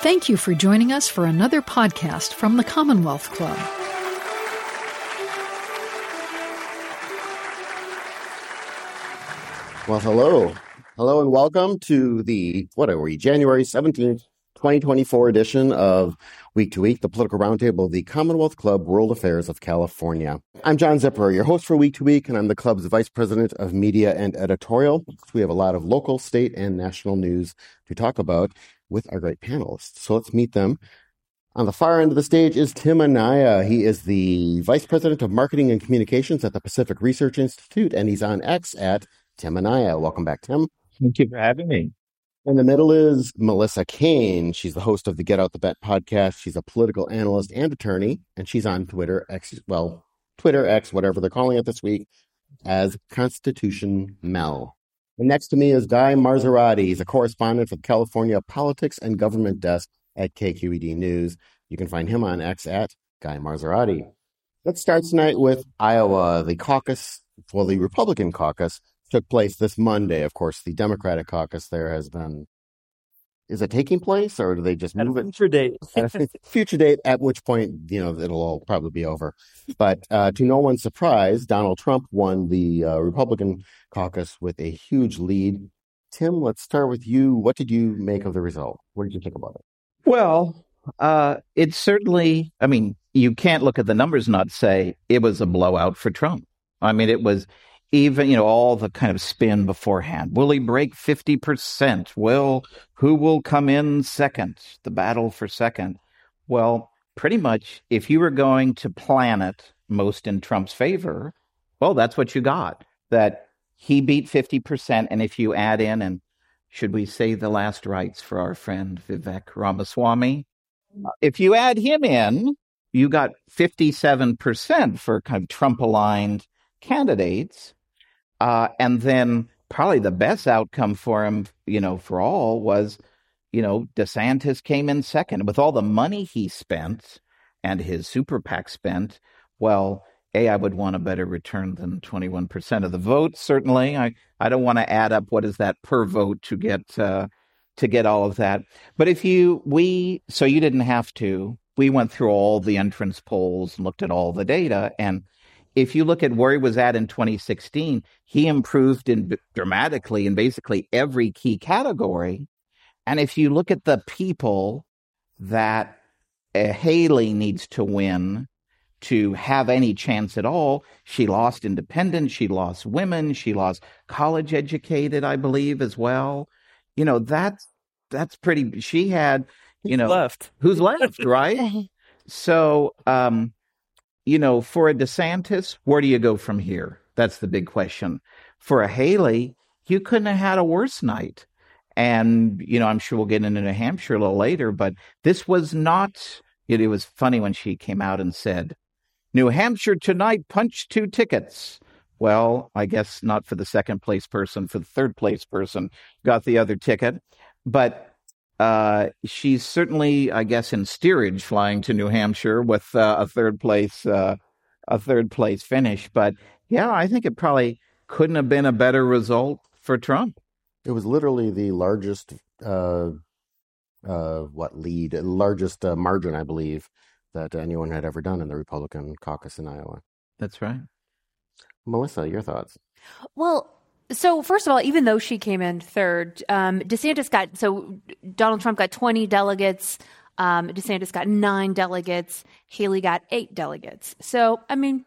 Thank you for joining us for another podcast from the Commonwealth Club. Well, hello. Hello and welcome to the, what are we, January 17th, 2024 edition of Week to Week, the political roundtable of the Commonwealth Club World Affairs of California. I'm John Zipperer, your host for Week to Week, and I'm the club's vice president of media and editorial. We have a lot of local, state, and national news to talk about with our great panelists. So let's meet them. On the far end of the stage is Tim Anaya. He is the vice president of marketing and communications at the Pacific Research Institute, and he's on X at Tim Anaya. Welcome back, Tim. Thank you for having me. In the middle is Melissa Caen. She's the host of the Get Out the Bet podcast. She's a political analyst and attorney, and she's on Twitter, X, well, Twitter X, whatever they're calling it this week, as Constitution Mel. And next to me is Guy Marzorati. He's a correspondent for the California Politics and Government Desk at KQED News. You can find him on X at Guy Marzorati. Let's start tonight with Iowa. The caucus, well, the Republican caucus took place this Monday. Of course, the Democratic caucus there has been. Is it taking place, or do they just move at a future it? date? at a future date, at which point you know it'll all probably be over. But uh, to no one's surprise, Donald Trump won the uh, Republican caucus with a huge lead. Tim, let's start with you. What did you make of the result? What did you think about it? Well, uh, it's certainly. I mean, you can't look at the numbers and not say it was a blowout for Trump. I mean, it was even you know all the kind of spin beforehand. Will he break 50% will who will come in second? The battle for second? Well pretty much if you were going to plan it most in trump's favor well that's what you got that he beat 50% and if you add in and should we say the last rites for our friend vivek ramaswamy? If you add him in you got 57% for kind of trump aligned candidates uh, and then probably the best outcome for him, you know, for all was, you know, DeSantis came in second with all the money he spent and his super PAC spent. Well, a, I would want a better return than 21% of the vote. Certainly, I, I don't want to add up what is that per vote to get uh, to get all of that. But if you we so you didn't have to. We went through all the entrance polls and looked at all the data, and if you look at where he was at in 2016, he improved in dramatically in basically every key category. And if you look at the people that uh, Haley needs to win to have any chance at all, she lost independent, she lost women, she lost college educated, I believe, as well. You know, that's that's pretty she had, you know, left. Who's left, right? so um you know, for a DeSantis, where do you go from here? That's the big question. For a Haley, you couldn't have had a worse night. And, you know, I'm sure we'll get into New Hampshire a little later, but this was not, it, it was funny when she came out and said, New Hampshire tonight punched two tickets. Well, I guess not for the second place person, for the third place person got the other ticket. But uh, she's certainly, I guess, in steerage flying to New Hampshire with uh, a third place, uh, a third place finish. But yeah, I think it probably couldn't have been a better result for Trump. It was literally the largest, uh, uh, what lead, largest uh, margin, I believe, that anyone had ever done in the Republican caucus in Iowa. That's right. Melissa, your thoughts? Well, so first of all, even though she came in third, um, DeSantis got so Donald Trump got 20 delegates. Um, DeSantis got nine delegates. Haley got eight delegates. So I mean,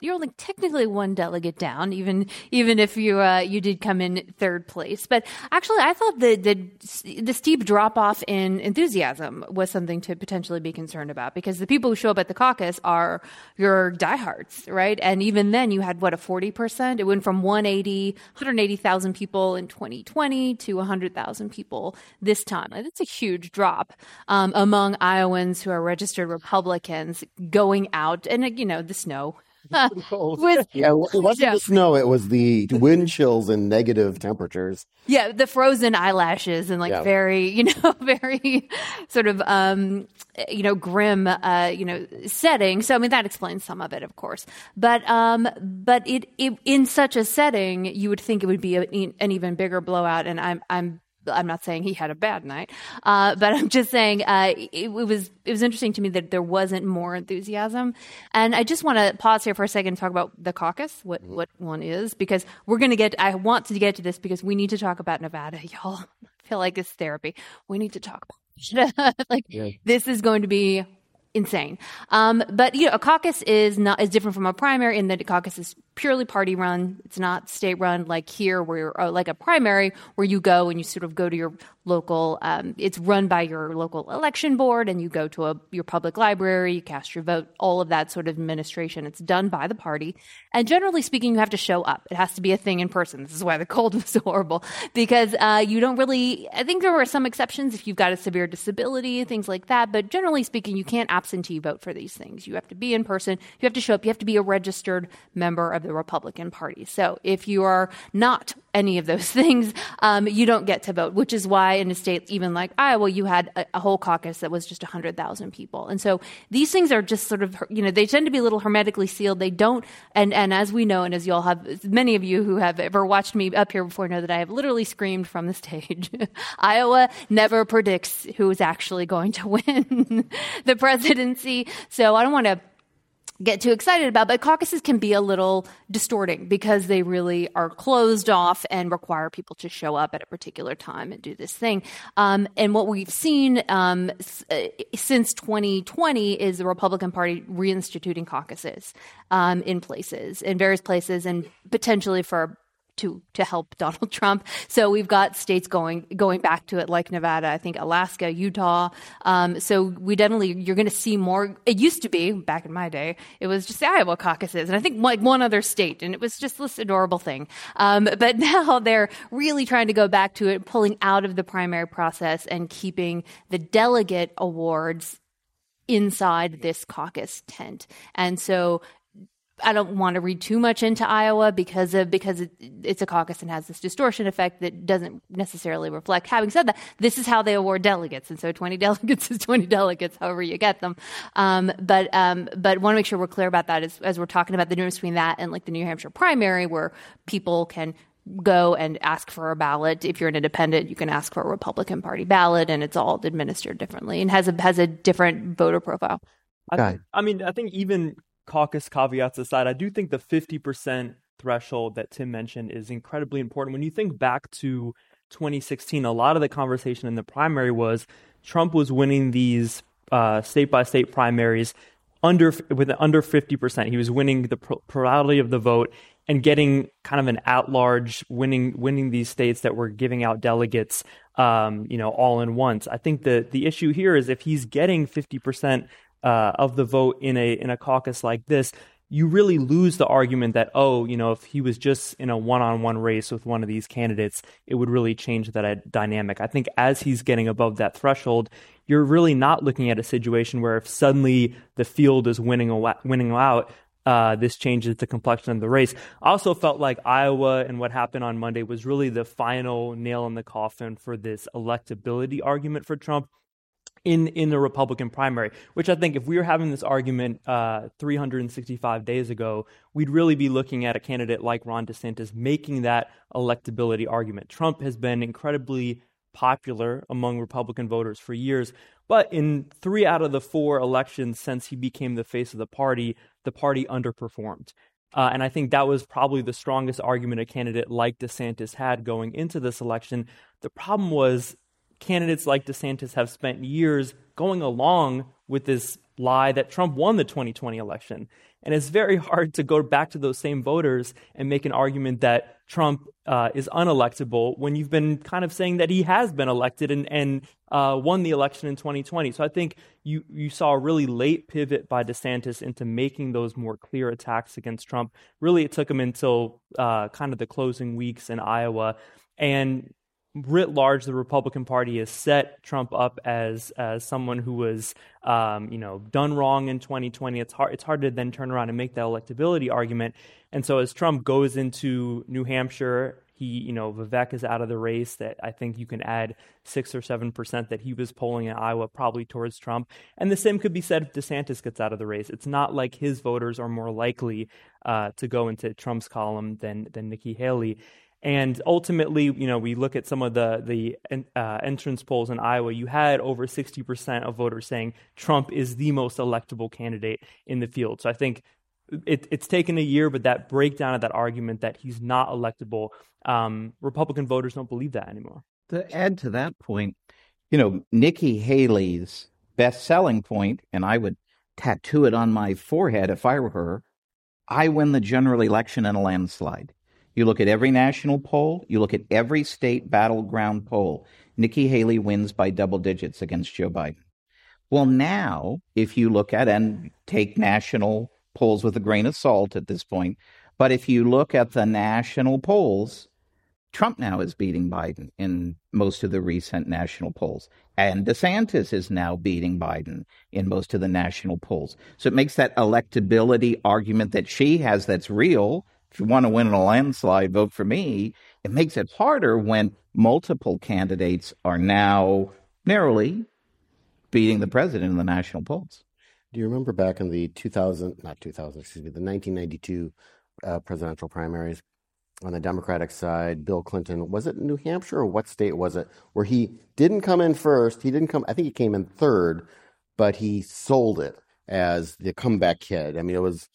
you're only technically one delegate down, even even if you uh, you did come in third place. But actually, I thought the the the steep drop off in enthusiasm was something to potentially be concerned about because the people who show up at the caucus are your diehards, right? And even then, you had what a forty percent. It went from 180 180,000 people in 2020 to 100,000 people this time. That's a huge drop um, among Iowans who are registered Republicans going out, and you know the snow with, yeah, it wasn't yeah. the snow; it was the wind chills and negative temperatures. Yeah, the frozen eyelashes and like yeah. very, you know, very sort of, um, you know, grim, uh, you know, setting. So I mean, that explains some of it, of course. But, um, but it, it in such a setting, you would think it would be a, an even bigger blowout. And I'm, I'm I'm not saying he had a bad night, uh, but I'm just saying uh, it, it, was it was interesting to me that there wasn't more enthusiasm. And I just want to pause here for a second and talk about the caucus, what what one is, because we're going to get. I want to get to this because we need to talk about Nevada, y'all. I feel like it's therapy. We need to talk about like yeah. this is going to be insane. Um, but you know, a caucus is not is different from a primary in that a caucus is purely party run. It's not state run like here, where uh, like a primary where you go and you sort of go to your local. Um, it's run by your local election board, and you go to a, your public library, you cast your vote. All of that sort of administration. It's done by the party, and generally speaking, you have to show up. It has to be a thing in person. This is why the cold was so horrible because uh, you don't really. I think there were some exceptions if you've got a severe disability, things like that. But generally speaking, you can't absentee vote for these things. You have to be in person. You have to show up. You have to be a registered member of the Republican Party. So if you are not any of those things, um, you don't get to vote, which is why in a state even like Iowa, you had a, a whole caucus that was just 100,000 people. And so these things are just sort of, you know, they tend to be a little hermetically sealed. They don't, and, and as we know, and as you all have, many of you who have ever watched me up here before know that I have literally screamed from the stage Iowa never predicts who is actually going to win the presidency. So I don't want to get too excited about, but caucuses can be a little distorting because they really are closed off and require people to show up at a particular time and do this thing. Um, and what we've seen um, s- uh, since 2020 is the Republican Party reinstituting caucuses um, in places, in various places, and potentially for to to help Donald Trump. So we've got states going going back to it, like Nevada, I think Alaska, Utah. Um, so we definitely you're going to see more. It used to be back in my day, it was just the Iowa caucuses, and I think like one other state, and it was just this adorable thing. Um, but now they're really trying to go back to it, pulling out of the primary process and keeping the delegate awards inside this caucus tent. And so I don't want to read too much into Iowa because of because it, it's a caucus and has this distortion effect that doesn't necessarily reflect. Having said that, this is how they award delegates, and so 20 delegates is 20 delegates, however you get them. Um, but um, but want to make sure we're clear about that as, as we're talking about the difference between that and like the New Hampshire primary, where people can go and ask for a ballot. If you're an independent, you can ask for a Republican Party ballot, and it's all administered differently and has a has a different voter profile. I, I mean, I think even caucus caveats aside, I do think the 50% threshold that Tim mentioned is incredibly important. When you think back to 2016, a lot of the conversation in the primary was Trump was winning these state by state primaries under with under 50%. He was winning the plurality of the vote and getting kind of an at large winning winning these states that were giving out delegates um, you know all in once. I think the the issue here is if he's getting 50% uh, of the vote in a in a caucus like this, you really lose the argument that oh, you know, if he was just in a one-on-one race with one of these candidates, it would really change that dynamic. I think as he's getting above that threshold, you're really not looking at a situation where if suddenly the field is winning winning out, uh, this changes the complexion of the race. I also felt like Iowa and what happened on Monday was really the final nail in the coffin for this electability argument for Trump in in the Republican primary. Which I think, if we were having this argument uh, 365 days ago, we'd really be looking at a candidate like Ron DeSantis making that electability argument. Trump has been incredibly popular among Republican voters for years, but in three out of the four elections since he became the face of the party, the party underperformed. Uh, and I think that was probably the strongest argument a candidate like DeSantis had going into this election. The problem was candidates like DeSantis have spent years going along with this lie that Trump won the 2020 election. And it's very hard to go back to those same voters and make an argument that Trump uh, is unelectable when you've been kind of saying that he has been elected and, and uh, won the election in 2020. So I think you, you saw a really late pivot by DeSantis into making those more clear attacks against Trump. Really, it took him until uh, kind of the closing weeks in Iowa. And writ large, the Republican Party has set Trump up as as someone who was, um, you know, done wrong in 2020. It's hard it's hard to then turn around and make that electability argument. And so as Trump goes into New Hampshire, he, you know, Vivek is out of the race. That I think you can add six or seven percent that he was polling in Iowa, probably towards Trump. And the same could be said if DeSantis gets out of the race. It's not like his voters are more likely uh, to go into Trump's column than than Nikki Haley. And ultimately, you know, we look at some of the the uh, entrance polls in Iowa. You had over 60% of voters saying Trump is the most electable candidate in the field. So I think it, it's taken a year, but that breakdown of that argument that he's not electable, um, Republican voters don't believe that anymore. To add to that point, you know, Nikki Haley's best selling point, and I would tattoo it on my forehead if I were her I win the general election in a landslide. You look at every national poll, you look at every state battleground poll. Nikki Haley wins by double digits against Joe Biden. Well, now, if you look at and take national polls with a grain of salt at this point, but if you look at the national polls, Trump now is beating Biden in most of the recent national polls. And DeSantis is now beating Biden in most of the national polls. So it makes that electability argument that she has that's real. If you want to win in a landslide, vote for me. It makes it harder when multiple candidates are now narrowly beating the president in the national polls. Do you remember back in the 2000, not 2000, excuse me, the 1992 uh, presidential primaries? on the Democratic side, Bill Clinton, was it New Hampshire or what state was it, where he didn't come in first? He didn't come, I think he came in third, but he sold it as the comeback kid. I mean, it was,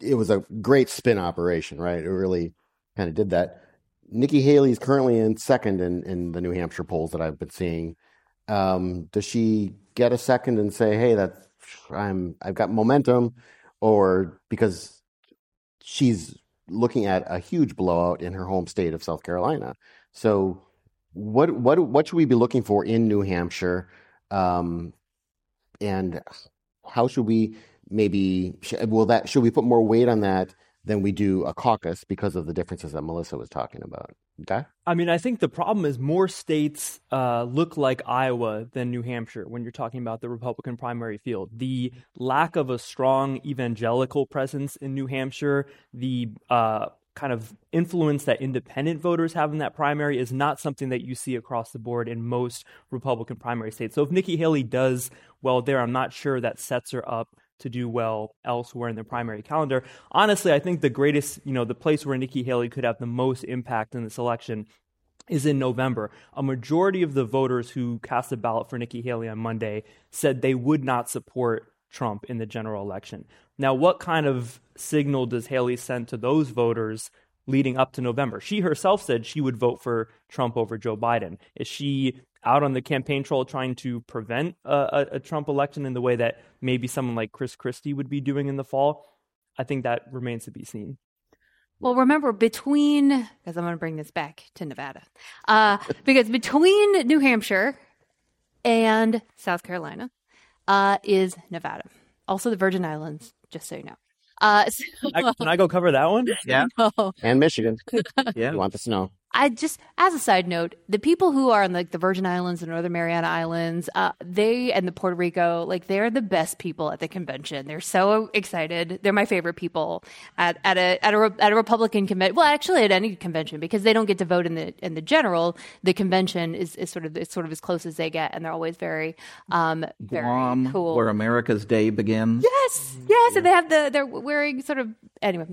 it was a great spin operation, right? It really kind of did that. Nikki Haley is currently in second in, in the New Hampshire polls that I've been seeing. Um, does she get a second and say, "Hey, that I'm I've got momentum," or because she's looking at a huge blowout in her home state of South Carolina. So, what what what should we be looking for in New Hampshire, um, and how should we maybe will that should we put more weight on that than we do a caucus because of the differences that Melissa was talking about. Okay. I mean, I think the problem is more states uh, look like Iowa than New Hampshire when you're talking about the Republican primary field. The lack of a strong evangelical presence in New Hampshire, the uh, kind of influence that independent voters have in that primary is not something that you see across the board in most Republican primary states. So if Nikki Haley does well there, I'm not sure that sets her up to do well elsewhere in the primary calendar. Honestly, I think the greatest, you know, the place where Nikki Haley could have the most impact in this election is in November. A majority of the voters who cast a ballot for Nikki Haley on Monday said they would not support Trump in the general election. Now, what kind of signal does Haley send to those voters leading up to November? She herself said she would vote for Trump over Joe Biden. Is she out on the campaign trail trying to prevent a, a, a, Trump election in the way that maybe someone like Chris Christie would be doing in the fall, I think that remains to be seen. Well, remember between because I'm going to bring this back to Nevada, uh, because between New Hampshire and South Carolina uh, is Nevada, also the Virgin Islands. Just so you know. Uh, so, I, can I go cover that one? Yeah, no. and Michigan. yeah, you want the snow? I just, as a side note, the people who are in like the Virgin Islands and Northern Mariana Islands, uh, they and the Puerto Rico, like they're the best people at the convention. They're so excited. They're my favorite people at, at a at a at a Republican convention. Well, actually, at any convention because they don't get to vote in the in the general. The convention is, is sort of it's sort of as close as they get, and they're always very um very Guam, cool. Where America's Day begins. Yes, yes, and they have the they're wearing sort of anyway.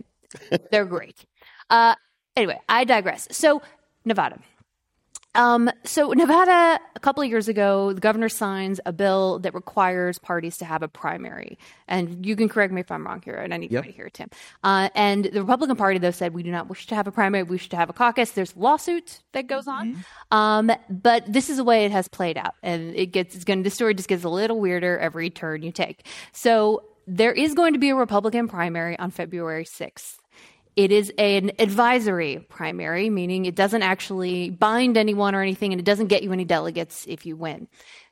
They're great. Uh, Anyway, I digress. So, Nevada. Um, so Nevada, a couple of years ago, the governor signs a bill that requires parties to have a primary. And you can correct me if I'm wrong here, and I need yep. to hear Tim. Uh, and the Republican Party, though, said we do not wish to have a primary. We wish to have a caucus. There's lawsuit that goes on, mm-hmm. um, but this is the way it has played out, and it gets. It's going. The story just gets a little weirder every turn you take. So there is going to be a Republican primary on February 6th. It is an advisory primary, meaning it doesn't actually bind anyone or anything, and it doesn't get you any delegates if you win.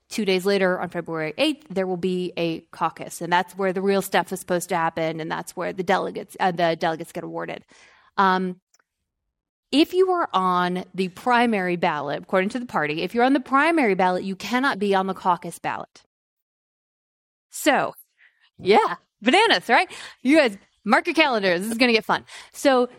Two days later, on February 8th, there will be a caucus, and that's where the real stuff is supposed to happen, and that's where the delegates uh, the delegates get awarded. Um, if you are on the primary ballot, according to the party, if you're on the primary ballot, you cannot be on the caucus ballot. So, yeah, bananas, right? You guys Mark your calendars. This is going to get fun. So,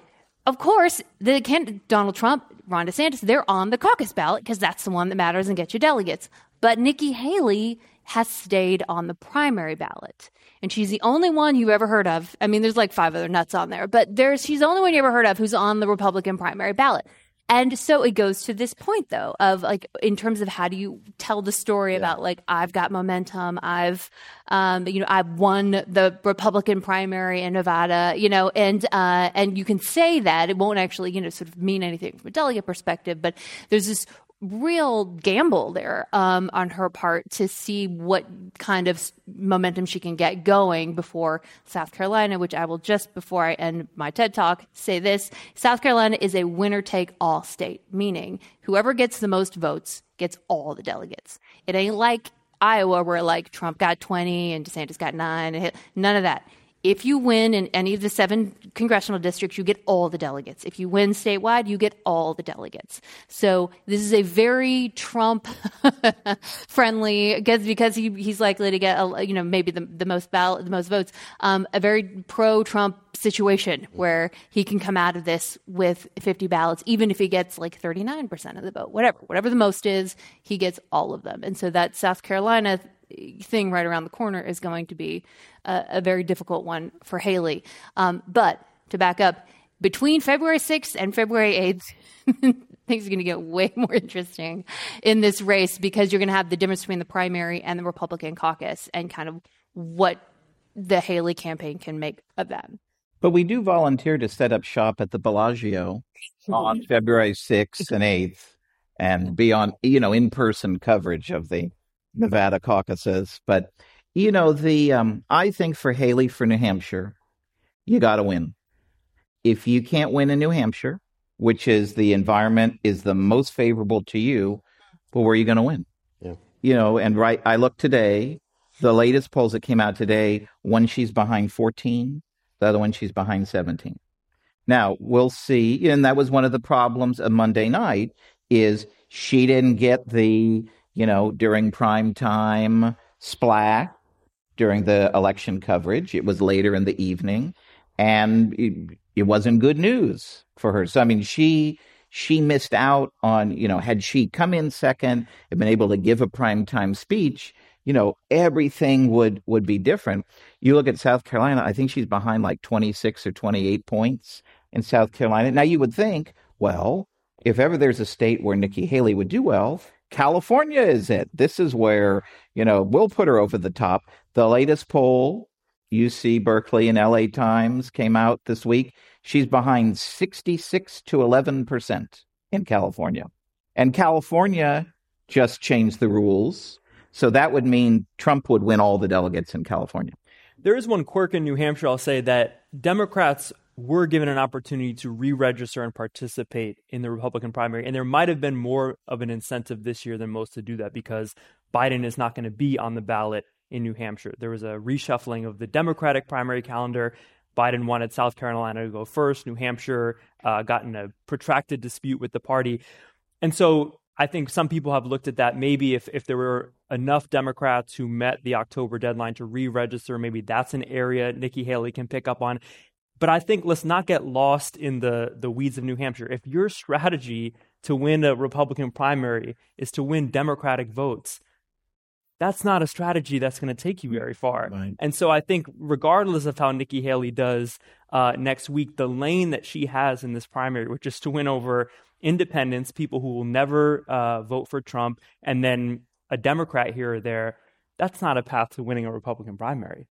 of course, the can- Donald Trump, Ron DeSantis, they're on the caucus ballot because that's the one that matters and gets you delegates. But Nikki Haley has stayed on the primary ballot. And she's the only one you've ever heard of. I mean, there's like five other nuts on there, but there's she's the only one you ever heard of who's on the Republican primary ballot. And so it goes to this point though of like in terms of how do you tell the story yeah. about like I've got momentum, I've um, you know I've won the Republican primary in Nevada, you know, and uh, and you can say that it won't actually you know sort of mean anything from a delegate perspective, but there's this real gamble there um, on her part to see what kind of momentum she can get going before South Carolina, which I will just before I end my TED talk say this South Carolina is a winner take all state, meaning whoever gets the most votes gets all the delegates. It ain't like Iowa where like Trump got 20 and DeSantis got nine. None of that if you win in any of the seven congressional districts, you get all the delegates. If you win statewide, you get all the delegates. So this is a very Trump friendly because because he, he's likely to get a, you know maybe the, the most ballot, the most votes. Um, a very pro Trump situation where he can come out of this with 50 ballots, even if he gets like 39% of the vote, whatever, whatever the most is, he gets all of them. And so that South Carolina thing right around the corner is going to be a, a very difficult one for Haley. Um, but to back up, between February 6th and February 8th, things are going to get way more interesting in this race because you're going to have the difference between the primary and the Republican caucus and kind of what the Haley campaign can make of that. But we do volunteer to set up shop at the Bellagio on February 6th and 8th and be on, you know, in person coverage of the Nevada caucuses. But you know, the um, I think for Haley for New Hampshire, you got to win. If you can't win in New Hampshire, which is the environment is the most favorable to you, well, where are you going to win? Yeah. You know, and right, I look today. The latest polls that came out today, one she's behind 14, the other one she's behind 17. Now we'll see, and that was one of the problems of Monday night is she didn't get the you know, during prime time splash during the election coverage. It was later in the evening, and it, it wasn't good news for her. So I mean, she she missed out on you know had she come in second and been able to give a prime time speech you know everything would would be different you look at south carolina i think she's behind like 26 or 28 points in south carolina now you would think well if ever there's a state where nikki haley would do well California is it. This is where, you know, we'll put her over the top. The latest poll, UC Berkeley and LA Times came out this week. She's behind 66 to 11% in California. And California just changed the rules. So that would mean Trump would win all the delegates in California. There is one quirk in New Hampshire, I'll say, that Democrats were given an opportunity to re-register and participate in the Republican primary, and there might have been more of an incentive this year than most to do that because Biden is not going to be on the ballot in New Hampshire. There was a reshuffling of the Democratic primary calendar. Biden wanted South Carolina to go first. New Hampshire uh, got in a protracted dispute with the party, and so I think some people have looked at that. Maybe if if there were enough Democrats who met the October deadline to re-register, maybe that's an area Nikki Haley can pick up on. But I think let's not get lost in the, the weeds of New Hampshire. If your strategy to win a Republican primary is to win Democratic votes, that's not a strategy that's going to take you very far. Right. And so I think, regardless of how Nikki Haley does uh, next week, the lane that she has in this primary, which is to win over independents, people who will never uh, vote for Trump, and then a Democrat here or there, that's not a path to winning a Republican primary.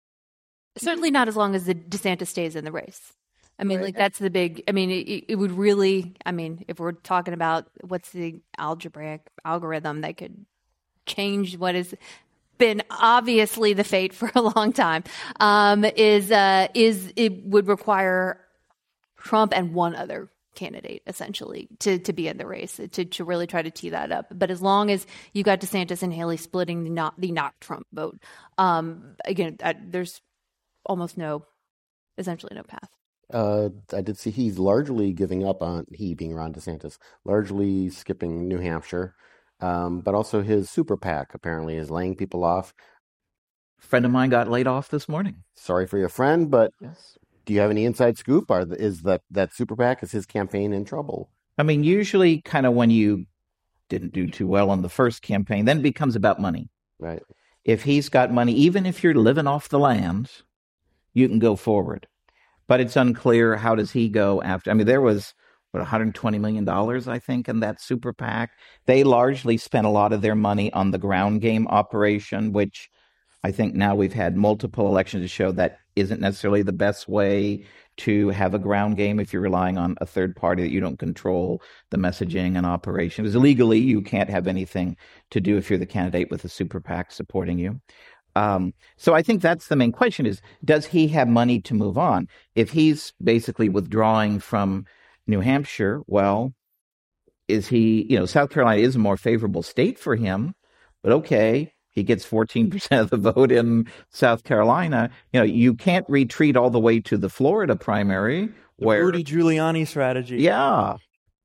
Certainly not as long as the DeSantis stays in the race. I mean, right. like that's the big. I mean, it, it, would really. I mean, if we're talking about what's the algebraic algorithm that could change what has been obviously the fate for a long time, um, is uh, is it would require Trump and one other candidate essentially to to be in the race to to really try to tee that up. But as long as you got DeSantis and Haley splitting the not the not Trump vote, um, again, I, there's almost no, essentially no path. Uh, I did see he's largely giving up on he being Ron DeSantis, largely skipping New Hampshire, um, but also his super PAC apparently is laying people off. Friend of mine got laid off this morning. Sorry for your friend, but yes. do you have any inside scoop? Are is that that super PAC is his campaign in trouble? I mean, usually, kind of when you didn't do too well on the first campaign, then it becomes about money. Right if he's got money, even if you're living off the land, you can go forward. But it's unclear how does he go after. I mean, there was what 120 million dollars, I think, in that super PAC. They largely spent a lot of their money on the ground game operation, which I think now we've had multiple elections to show that isn't necessarily the best way to have a ground game if you're relying on a third party that you don't control the messaging and operation. Because legally, you can't have anything to do if you're the candidate with a super PAC supporting you. Um, so I think that's the main question: is does he have money to move on? If he's basically withdrawing from New Hampshire, well, is he? You know, South Carolina is a more favorable state for him, but okay, he gets 14% of the vote in South Carolina. You know, you can't retreat all the way to the Florida primary The where Rudy Giuliani strategy. yeah,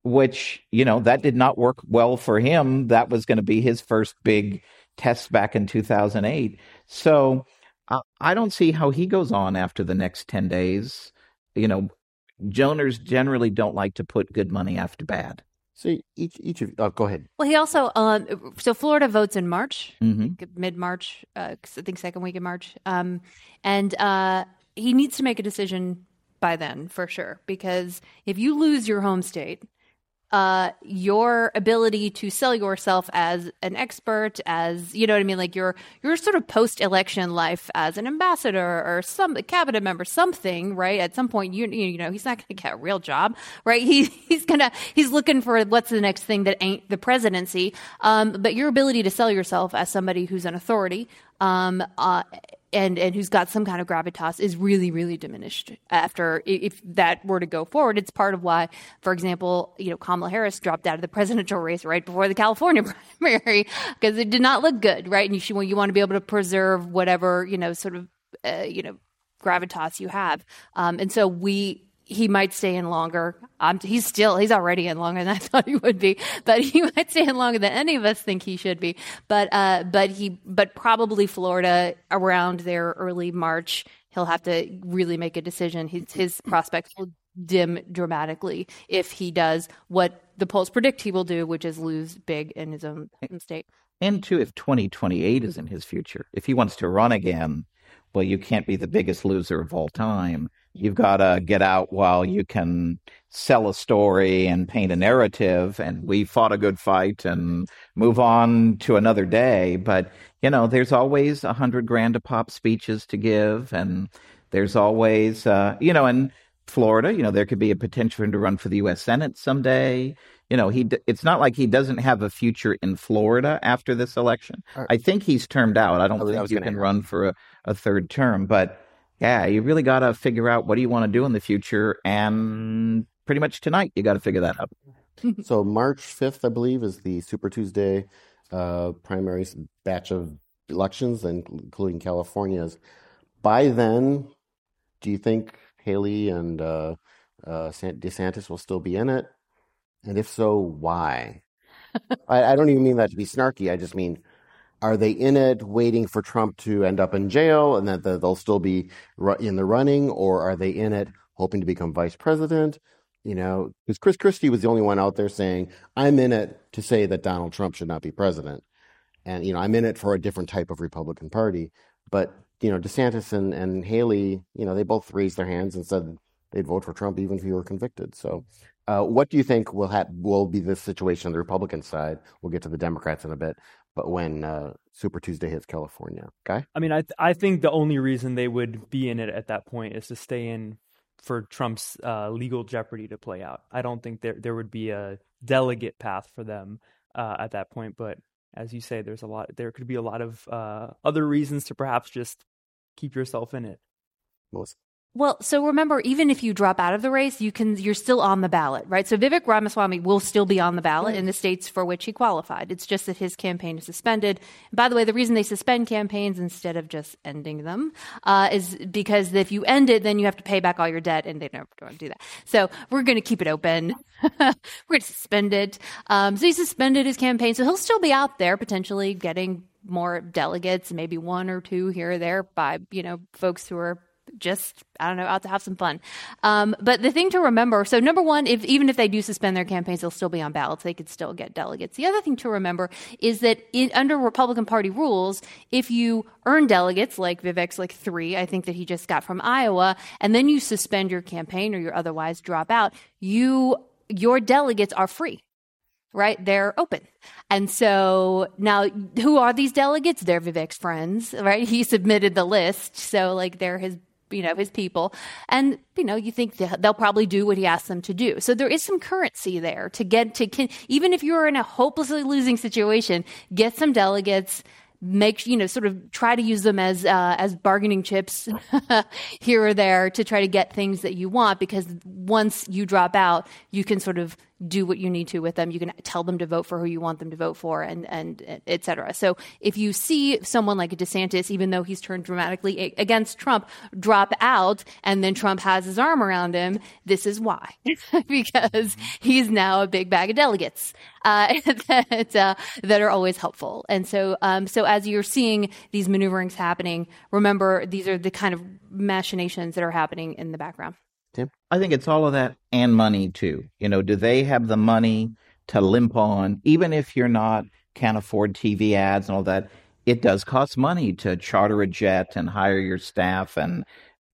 which, you know, that did not work well for him. That was going to be his first big test back in 2008. So uh, I don't see how he goes on after the next 10 days. You know, Joners generally don't like to put good money after bad. So each each of oh, go ahead. Well, he also um, so Florida votes in March, hmm mid March, uh, I think second week in March, um, and uh, he needs to make a decision by then for sure because if you lose your home state, uh, your ability to sell yourself as an expert, as you know what I mean, like your your sort of post election life as an ambassador or some cabinet member, something, right? At some point, you you know, he's not going to get a real job, right? He he's gonna he's looking for what's the next thing that ain't the presidency. Um, but your ability to sell yourself as somebody who's an authority, um, uh, and and who's got some kind of gravitas is really really diminished after if that were to go forward. It's part of why, for example, you know Kamala Harris dropped out of the presidential race right before the California primary because it did not look good, right? And you you want to be able to preserve whatever you know sort of uh, you know gravitas you have, um, and so we he might stay in longer. Um, he's still he's already in longer than I thought he would be, but he might stay in longer than any of us think he should be. But uh, but he but probably Florida around there early March. He'll have to really make a decision. His his prospects will dim dramatically if he does what the polls predict he will do, which is lose big in his own state. And two, if 2028 is in his future, if he wants to run again, well, you can't be the biggest loser of all time. You've got to get out while you can sell a story and paint a narrative. And we fought a good fight and move on to another day. But, you know, there's always a hundred grand a pop speeches to give. And there's always, uh, you know, in Florida, you know, there could be a potential for him to run for the U.S. Senate someday. You know, he it's not like he doesn't have a future in Florida after this election. Right. I think he's termed out. I don't I was- think was you can run for a, a third term. But yeah, you really got to figure out what do you want to do in the future. And pretty much tonight, you got to figure that out. So March 5th, I believe, is the Super Tuesday uh, primary batch of elections, and including California's. By then, do you think Haley and uh, uh, DeSantis will still be in it? And if so, why? I, I don't even mean that to be snarky. I just mean, are they in it waiting for Trump to end up in jail and that the- they'll still be in the running, or are they in it hoping to become vice president? You know, because Chris Christie was the only one out there saying, I'm in it to say that Donald Trump should not be president. And, you know, I'm in it for a different type of Republican Party. But, you know, DeSantis and, and Haley, you know, they both raised their hands and said they'd vote for Trump even if he were convicted. So, uh, what do you think will ha- will be the situation on the Republican side? We'll get to the Democrats in a bit. But when uh, Super Tuesday hits California, okay? I mean, I th- I think the only reason they would be in it at that point is to stay in for Trump's uh, legal jeopardy to play out. I don't think there there would be a delegate path for them uh, at that point. But as you say, there's a lot. There could be a lot of uh, other reasons to perhaps just keep yourself in it. Melissa. Well, so remember, even if you drop out of the race, you can you're still on the ballot, right? So Vivek Ramaswamy will still be on the ballot in the states for which he qualified. It's just that his campaign is suspended. And by the way, the reason they suspend campaigns instead of just ending them uh, is because if you end it, then you have to pay back all your debt, and they don't want to do that. So we're going to keep it open. we're going to suspend it. Um, so he suspended his campaign, so he'll still be out there potentially getting more delegates, maybe one or two here or there by you know folks who are just I don't know out to have some fun. Um, but the thing to remember, so number one, if even if they do suspend their campaigns, they'll still be on ballots. They could still get delegates. The other thing to remember is that in, under Republican Party rules, if you earn delegates like Vivek's like three, I think that he just got from Iowa, and then you suspend your campaign or you otherwise drop out, you your delegates are free right? They're open. And so now, who are these delegates? They're Vivek's friends, right? He submitted the list. So, like, they're his you know his people. And you know you think they'll probably do what he asks them to do. So there is some currency there to get to even if you're in a hopelessly losing situation get some delegates make you know sort of try to use them as uh, as bargaining chips here or there to try to get things that you want because once you drop out you can sort of do what you need to with them. You can tell them to vote for who you want them to vote for, and and et cetera. So if you see someone like DeSantis, even though he's turned dramatically against Trump, drop out, and then Trump has his arm around him, this is why, because he's now a big bag of delegates uh, that uh, that are always helpful. And so um, so as you're seeing these maneuverings happening, remember these are the kind of machinations that are happening in the background. Tim? I think it's all of that and money too. You know, do they have the money to limp on, even if you're not, can't afford TV ads and all that? It does cost money to charter a jet and hire your staff and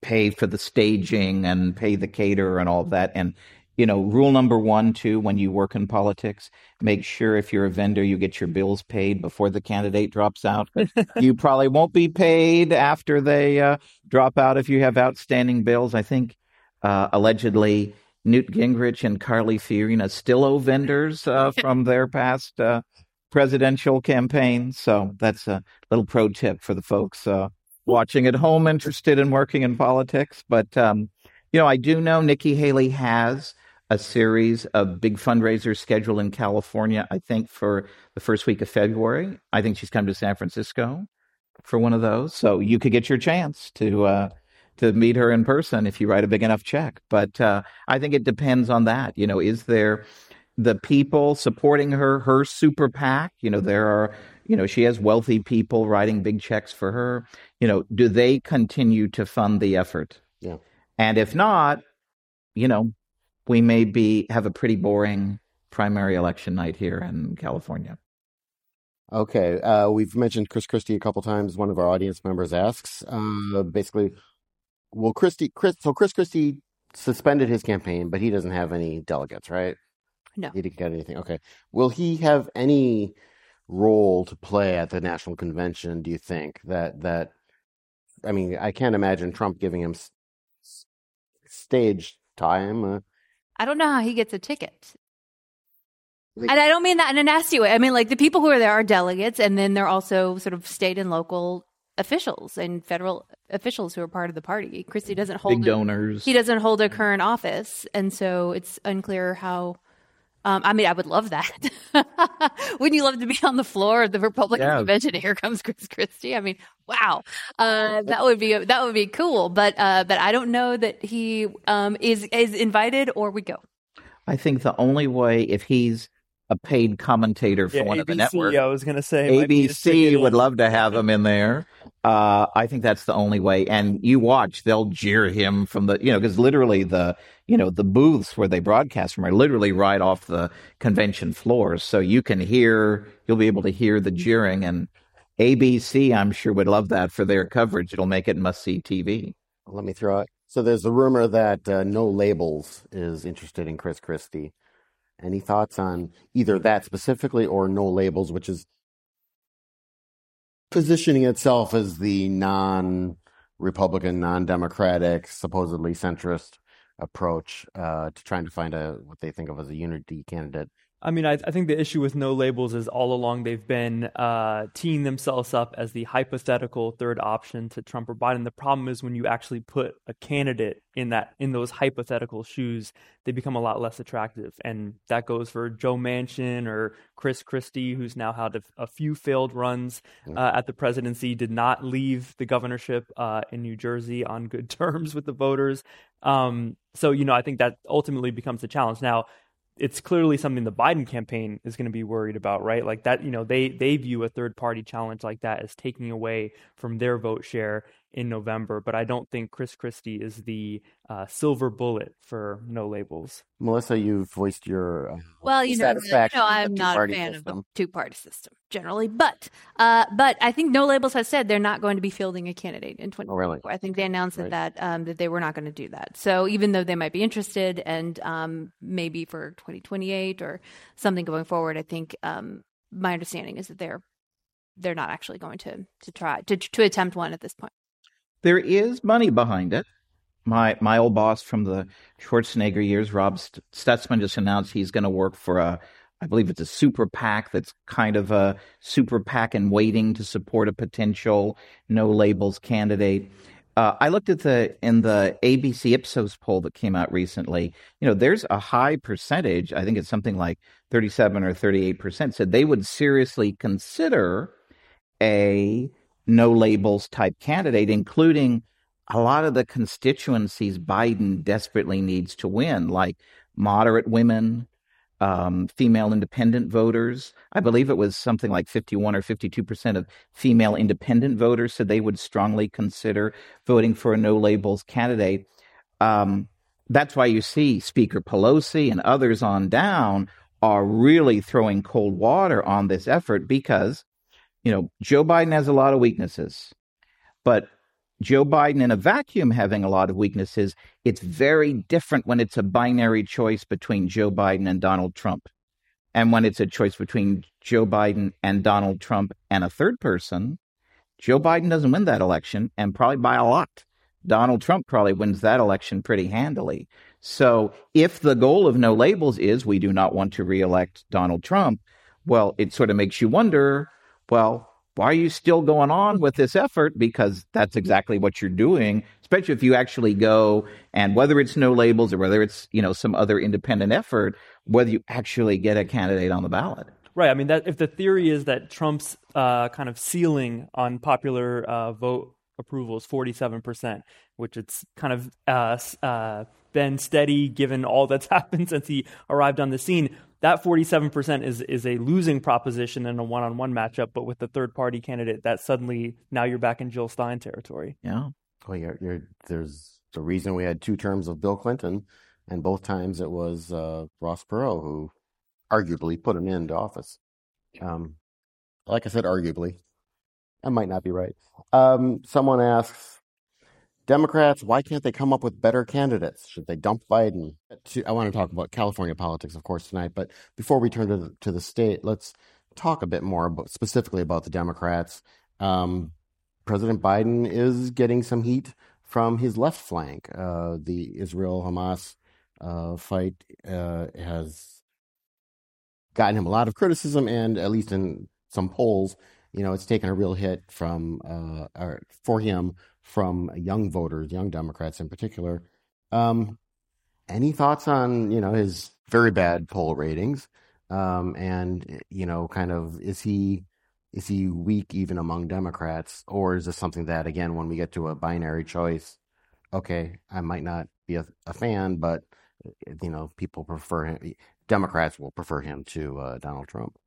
pay for the staging and pay the caterer and all that. And, you know, rule number one, too, when you work in politics, make sure if you're a vendor, you get your bills paid before the candidate drops out. you probably won't be paid after they uh, drop out if you have outstanding bills. I think uh, allegedly, Newt Gingrich and Carly Fiorina still owe vendors uh, from their past uh, presidential campaigns. So that's a little pro tip for the folks uh, watching at home interested in working in politics. But, um, you know, I do know Nikki Haley has a series of big fundraisers scheduled in California, I think, for the first week of February. I think she's come to San Francisco for one of those. So you could get your chance to uh, to meet her in person if you write a big enough check. But uh, I think it depends on that. You know, is there the people supporting her, her super PAC? You know, there are, you know, she has wealthy people writing big checks for her. You know, do they continue to fund the effort? Yeah. And if not, you know, we may be have a pretty boring primary election night here in California. Okay, uh, we've mentioned Chris Christie a couple times. One of our audience members asks, uh, basically, well, Christie, Chris, so Chris Christie suspended his campaign, but he doesn't have any delegates, right? No, he didn't get anything. Okay, will he have any role to play at the national convention? Do you think that that? I mean, I can't imagine Trump giving him s- stage time. Uh, I don't know how he gets a ticket. and I don't mean that in a nasty way. I mean, like the people who are there are delegates, and then they're also sort of state and local officials and federal officials who are part of the party. Christie doesn't hold big donors. A, he doesn't hold a current office, and so it's unclear how. Um, I mean, I would love that. Wouldn't you love to be on the floor of the Republican yeah. convention? Here comes Chris Christie. I mean, wow, uh, that would be that would be cool. But uh, but I don't know that he um, is is invited or we go. I think the only way if he's a paid commentator for yeah, one ABC, of the networks. I was going to say ABC would love to have him in there. Uh, I think that's the only way. And you watch, they'll jeer him from the, you know, because literally the, you know, the booths where they broadcast from are literally right off the convention floors. So you can hear, you'll be able to hear the jeering. And ABC, I'm sure, would love that for their coverage. It'll make it must see TV. Let me throw it. So there's a rumor that uh, No Labels is interested in Chris Christie. Any thoughts on either that specifically or no labels, which is positioning itself as the non Republican, non Democratic, supposedly centrist approach uh, to trying to find a what they think of as a unity candidate I mean, I, I, think the issue with no labels is all along they've been uh, teeing themselves up as the hypothetical third option to Trump or Biden. The problem is when you actually put a candidate in that in those hypothetical shoes, they become a lot less attractive, and that goes for Joe Manchin or Chris Christie, who's now had a, a few failed runs uh, at the presidency, did not leave the governorship uh, in New Jersey on good terms with the voters. Um, so you know, I think that ultimately becomes a challenge now it's clearly something the Biden campaign is going to be worried about, right? Like that, you know, they they view a third party challenge like that as taking away from their vote share. In November. But I don't think Chris Christie is the uh, silver bullet for no labels. Melissa, you've voiced your uh, well, you know, you satisfaction know with I'm not a two-party fan of the two party system generally, but uh, but I think No Labels has said they're not going to be fielding a candidate in 2024. Oh, really? I think they announced Right. that um, that they were not going to do that. So even though they might be interested and um, maybe for 2028 or something going forward, I think um, my understanding is that they're they're not actually going to to try to to attempt one at this point. There is money behind it. My my old boss from the Schwarzenegger years, Rob Stutzman, just announced he's going to work for a, I believe it's a super PAC that's kind of a super PAC in waiting to support a potential no labels candidate. Uh, I looked at the in the ABC Ipsos poll that came out recently. You know, there's a high percentage. I think it's something like 37 or 38 percent said they would seriously consider a no labels type candidate, including a lot of the constituencies Biden desperately needs to win, like moderate women, um, female independent voters. I believe it was something like 51 or 52 percent of female independent voters said they would strongly consider voting for a no labels candidate. Um, that's why you see Speaker Pelosi and others on down are really throwing cold water on this effort because, you know, Joe Biden has a lot of weaknesses, but Joe Biden in a vacuum having a lot of weaknesses, it's very different when it's a binary choice between Joe Biden and Donald Trump. And when it's a choice between Joe Biden and Donald Trump and a third person, Joe Biden doesn't win that election and probably by a lot. Donald Trump probably wins that election pretty handily. So if the goal of no labels is we do not want to reelect Donald Trump, well, it sort of makes you wonder, well, why are you still going on with this effort? Because that's exactly what you're doing, especially if you actually go and whether it's no labels or whether it's, you know, some other independent effort, whether you actually get a candidate on the ballot. Right. I mean, that if the theory is that Trump's uh, kind of ceiling on popular uh, vote approval is 47%, which it's kind of uh, uh, been steady given all that's happened since he arrived on the scene. That 47% is, is a losing proposition in a one on one matchup, but with the third party candidate, that suddenly now you're back in Jill Stein territory. Yeah. Well, you're, you're, there's the reason we had two terms of Bill Clinton, and both times it was uh, Ross Perot who arguably put him into office. Um, like I said, arguably. I might not be right. Um, someone asks, Democrats, why can't they come up with better candidates? Should they dump Biden? I want to talk about California politics, of course, tonight. But before we turn to the, to the state, let's talk a bit more about, specifically about the Democrats. Um, President Biden is getting some heat from his left flank. Uh, the Israel Hamas uh, fight uh, has gotten him a lot of criticism, and at least in some polls, you know, it's taken a real hit from uh, or for him from young voters, young Democrats in particular. Um, any thoughts on you know his very bad poll ratings, um, and you know, kind of is he is he weak even among Democrats, or is this something that again, when we get to a binary choice, okay, I might not be a, a fan, but you know, people prefer him. Democrats will prefer him to uh, Donald Trump.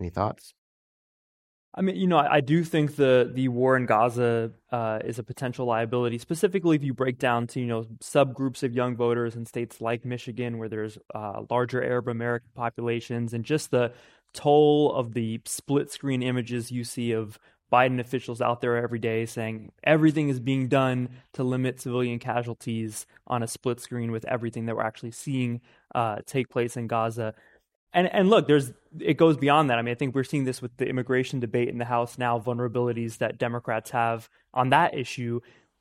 Any thoughts? I mean, you know, I, I do think the the war in Gaza uh, is a potential liability. Specifically, if you break down to you know subgroups of young voters in states like Michigan, where there's uh, larger Arab American populations, and just the toll of the split screen images you see of Biden officials out there every day saying everything is being done to limit civilian casualties on a split screen with everything that we're actually seeing uh, take place in Gaza. And and look, there's it goes beyond that. I mean, I think we're seeing this with the immigration debate in the House now, vulnerabilities that Democrats have on that issue.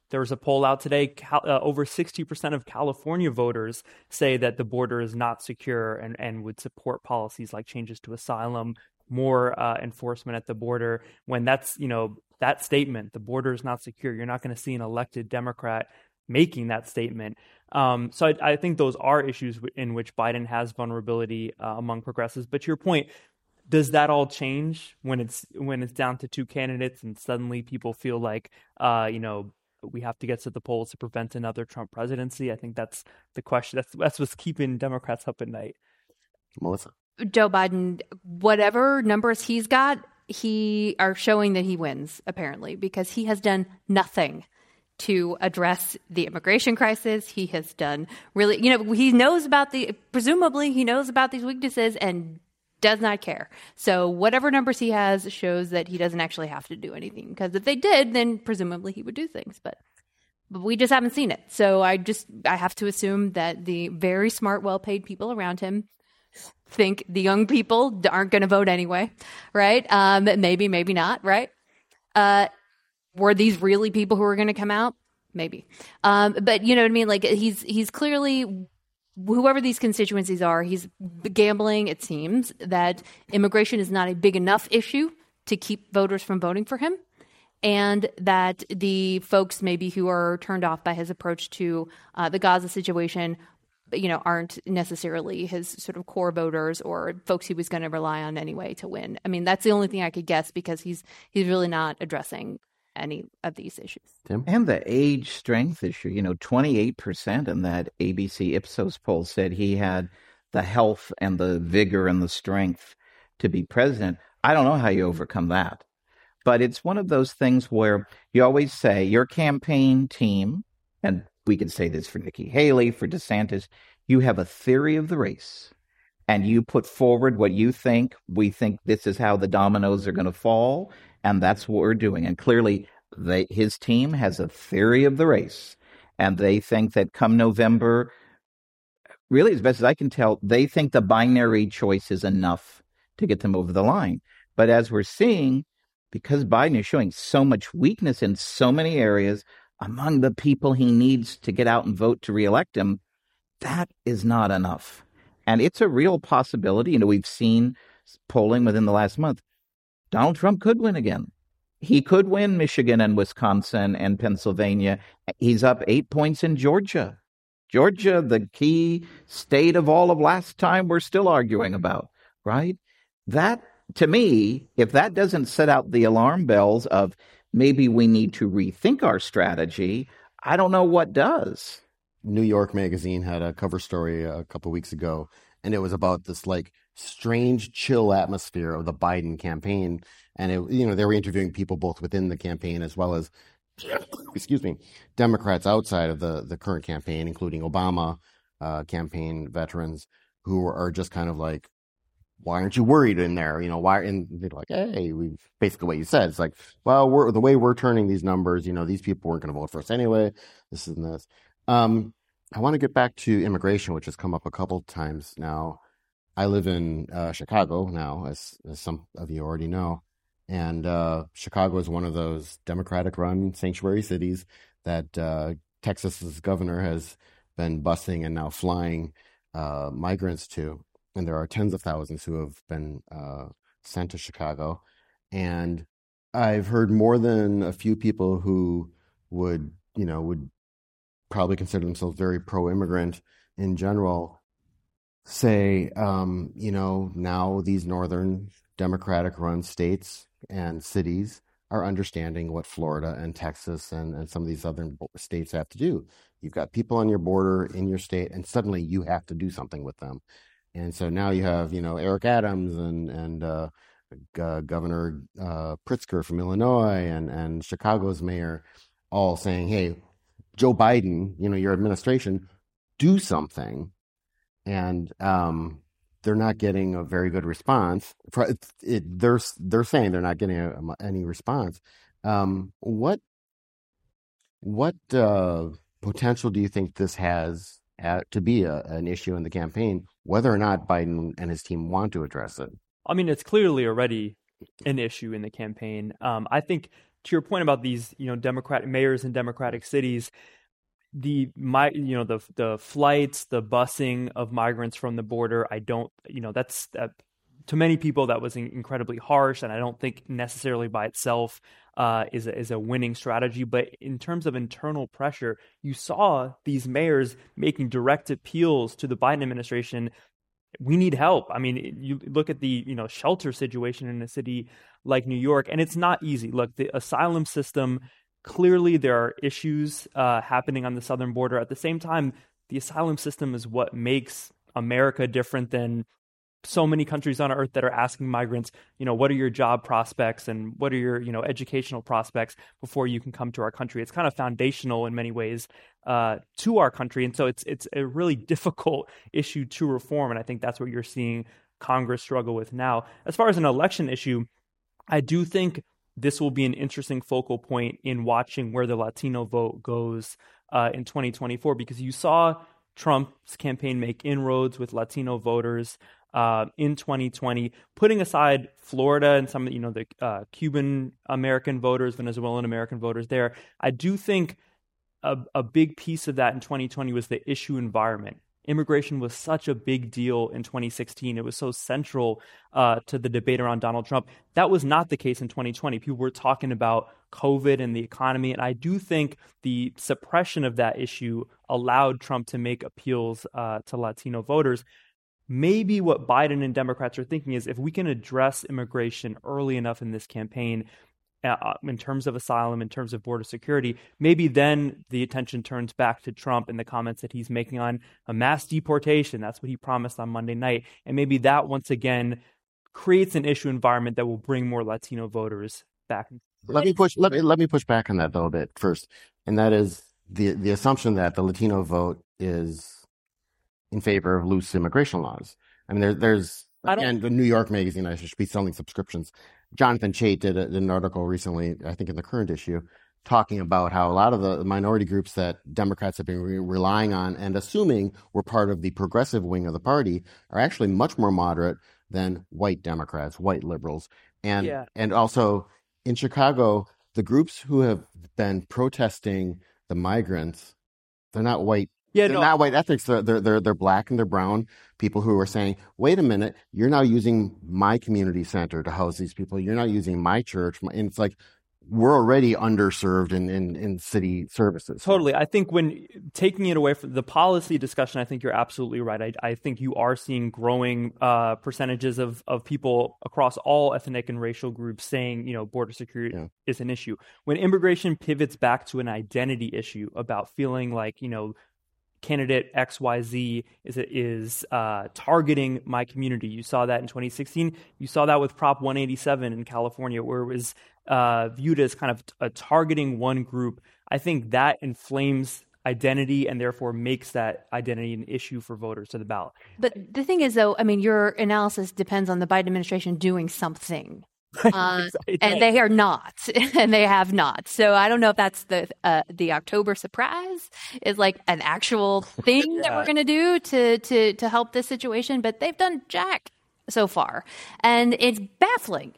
There was a poll out today. Cal, uh, over 60% of California voters say that the border is not secure and, and would support policies like changes to asylum, more uh, enforcement at the border. When that's, you know, that statement, the border is not secure, you're not going to see an elected Democrat making that statement. Um, so I, I, think those are issues in which Biden has vulnerability uh, among progressives. But to your point, does that all change when it's when it's down to two candidates and suddenly people feel like uh, you know we have to get to the polls to prevent another Trump presidency? I think that's the question. That's that's what's keeping Democrats up at night. Melissa. Joe Biden, whatever numbers he's got, he are showing that he wins apparently because he has done nothing to address the immigration crisis. He has done really, you know, he knows about the, presumably, he knows about these weaknesses and does not care. So whatever numbers he has shows that he doesn't actually have to do anything. Because if they did, then presumably he would do things. But but we just haven't seen it. So I just I have to assume that the very smart, well-paid people around him think the young people aren't going to vote anyway, right? Um, maybe, maybe not, right? Uh, were these really people who were going to come out? Maybe. Um, but you know what I mean? Like he's he's clearly whoever these constituencies are, he's gambling. It seems that immigration is not a big enough issue to keep voters from voting for him and that the folks maybe who are turned off by his approach to uh, the Gaza situation, you know, aren't necessarily his sort of core voters or folks he was going to rely on anyway to win. I mean, that's the only thing I could guess because he's he's really not addressing any of these issues. Tim? And the age strength issue, you know, 28% in that ABC Ipsos poll said he had the health and the vigor and the strength to be president. I don't know how you overcome that. But it's one of those things where you always say your campaign team, and we could say this for Nikki Haley, for DeSantis, you have a theory of the race and you put forward what you think. We think this is how the dominoes are going to fall. And that's what we're doing. And clearly, they, his team has a theory of the race. And they think that come November, really, as best as I can tell, they think the binary choice is enough to get them over the line. But as we're seeing, because Biden is showing so much weakness in so many areas among the people he needs to get out and vote to reelect him, that is not enough. And it's a real possibility. You know, we've seen polling within the last month. Donald Trump could win again. He could win Michigan and Wisconsin and Pennsylvania. He's up eight points in Georgia. Georgia, the key state of all of last time we're still arguing about, right? That to me, if that doesn't set out the alarm bells of maybe we need to rethink our strategy, I don't know what does. New York Magazine had a cover story a couple weeks ago, and it was about this like strange, chill atmosphere of the Biden campaign. And it, you know, they were interviewing people both within the campaign as well as, excuse me, Democrats outside of the the current campaign, including Obama uh, campaign veterans who are just kind of like why aren't you worried in there? You know, why? And they're like, hey, we basically what you said. It's like, well, we're the way we're turning these numbers. You know, these people weren't going to vote for us anyway. This and this. Um, I want to get back to immigration, which has come up a couple times now. I live in uh, Chicago now, as, as some of you already know, and uh, Chicago is one of those Democratic-run sanctuary cities that uh, Texas's governor has been busing and now flying uh, migrants to. And there are tens of thousands who have been uh, sent to Chicago. And I've heard more than a few people who would, you know, would probably consider themselves very pro-immigrant in general say, um, you know, now these northern Democratic-run states and cities are understanding what Florida and Texas and, and some of these other states have to do. You've got people on your border in your state, and suddenly you have to do something with them. And so now you have, you know, Eric Adams and and uh, uh, Governor uh, Pritzker from Illinois and and Chicago's mayor all saying, "Hey, Joe Biden, you know, your administration, do something." And um, they're not getting a very good response. It, it, they're they're saying they're not getting a, any response. Um, what what uh, potential do you think this has at, to be a, an issue in the campaign whether or not Biden and his team want to address it. I mean, it's clearly already an issue in the campaign. Um, I think to your point about these, you know, Democratic mayors in Democratic cities, the my you know the the flights, the busing of migrants from the border. I don't, you know, that's that to many people that was incredibly harsh, and I don't think necessarily by itself uh, is a, is a winning strategy. But in terms of internal pressure, you saw these mayors making direct appeals to the Biden administration. We need help. I mean, you look at the you know shelter situation in a city like New York, and it's not easy. Look, the asylum system clearly there are issues uh, happening on the southern border. At the same time, the asylum system is what makes America different than so many countries on earth that are asking migrants, you know, what are your job prospects and what are your, you know, educational prospects before you can come to our country. It's kind of foundational in many ways uh, to our country, and so it's it's a really difficult issue to reform, and I think that's what you're seeing Congress struggle with now. As far as an election issue, I do think this will be an interesting focal point in watching where the Latino vote goes uh, in 2024 because you saw Trump's campaign make inroads with Latino voters uh, in 2020, putting aside Florida and some of you know the uh, Cuban American voters, Venezuelan American voters there. I do think a, a big piece of that in 2020 was the issue environment. Immigration was such a big deal in 2016. It was so central uh, to the debate around Donald Trump. That was not the case in 2020. People were talking about COVID and the economy. And I do think the suppression of that issue allowed Trump to make appeals uh, to Latino voters maybe what Biden and Democrats are thinking is if we can address immigration early enough in this campaign, uh, uh, in terms of asylum, in terms of border security, maybe then the attention turns back to Trump and the comments that he's making on a mass deportation. That's what he promised on Monday night. And maybe that once again creates an issue environment that will bring more Latino voters back. Let me push let me let me push back on that though a bit first. And that is the the assumption that the Latino vote is in favor of loose immigration laws. I mean, there, there's, and the New York Magazine, I should be selling subscriptions. Jonathan Chait did, a, did an article recently, I think in the current issue, talking about how a lot of the minority groups that Democrats have been re- relying on and assuming were part of the progressive wing of the party are actually much more moderate than white Democrats, white liberals. And, yeah. and also in Chicago, the groups who have been protesting the migrants, they're not white yeah, they're no. not white ethnics. They're, they're, they're they're black and they're brown people who are saying, "Wait a minute, you're now using my community center to house these people. You're not using my church." And it's like we're already underserved in, in, in city services. Totally. I think when taking it away from the policy discussion, I think you're absolutely right. I, I think you are seeing growing uh, percentages of, of people across all ethnic and racial groups saying, you know, border security yeah. is an issue. When immigration pivots back to an identity issue about feeling like, you know, candidate XYZ is is uh, targeting my community. You saw that in 2016. You saw that with Prop 187 in California, where it was uh, viewed as kind of a targeting one group. I think that inflames identity and therefore makes that identity an issue for voters to the ballot. But the thing is, though, I mean, your analysis depends on the Biden administration doing something. Uh, and they are not, and they have not. So I don't know if that's the uh, the October surprise is like an actual thing yeah. that we're going to do to to to help this situation, but they've done jack so far, and it's baffling.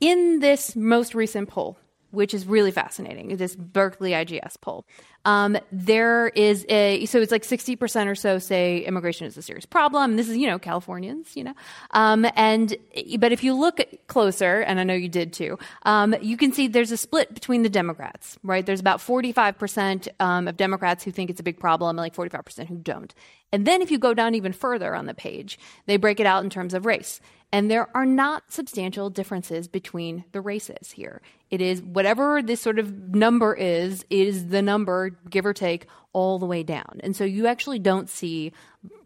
In this most recent poll, which is really fascinating, this Berkeley IGS poll, um, there is a so it's like sixty percent or so say immigration is a serious problem. This is you know Californians, you know, um, and but if you look closer, and I know you did too, um, you can see there's a split between the Democrats. Right, there's about forty five percent um, of Democrats who think it's a big problem, and like forty five percent who don't. And then if you go down even further on the page, they break it out in terms of race. And there are not substantial differences between the races here. It is whatever this sort of number is, is the number, give or take, all the way down. And so you actually don't see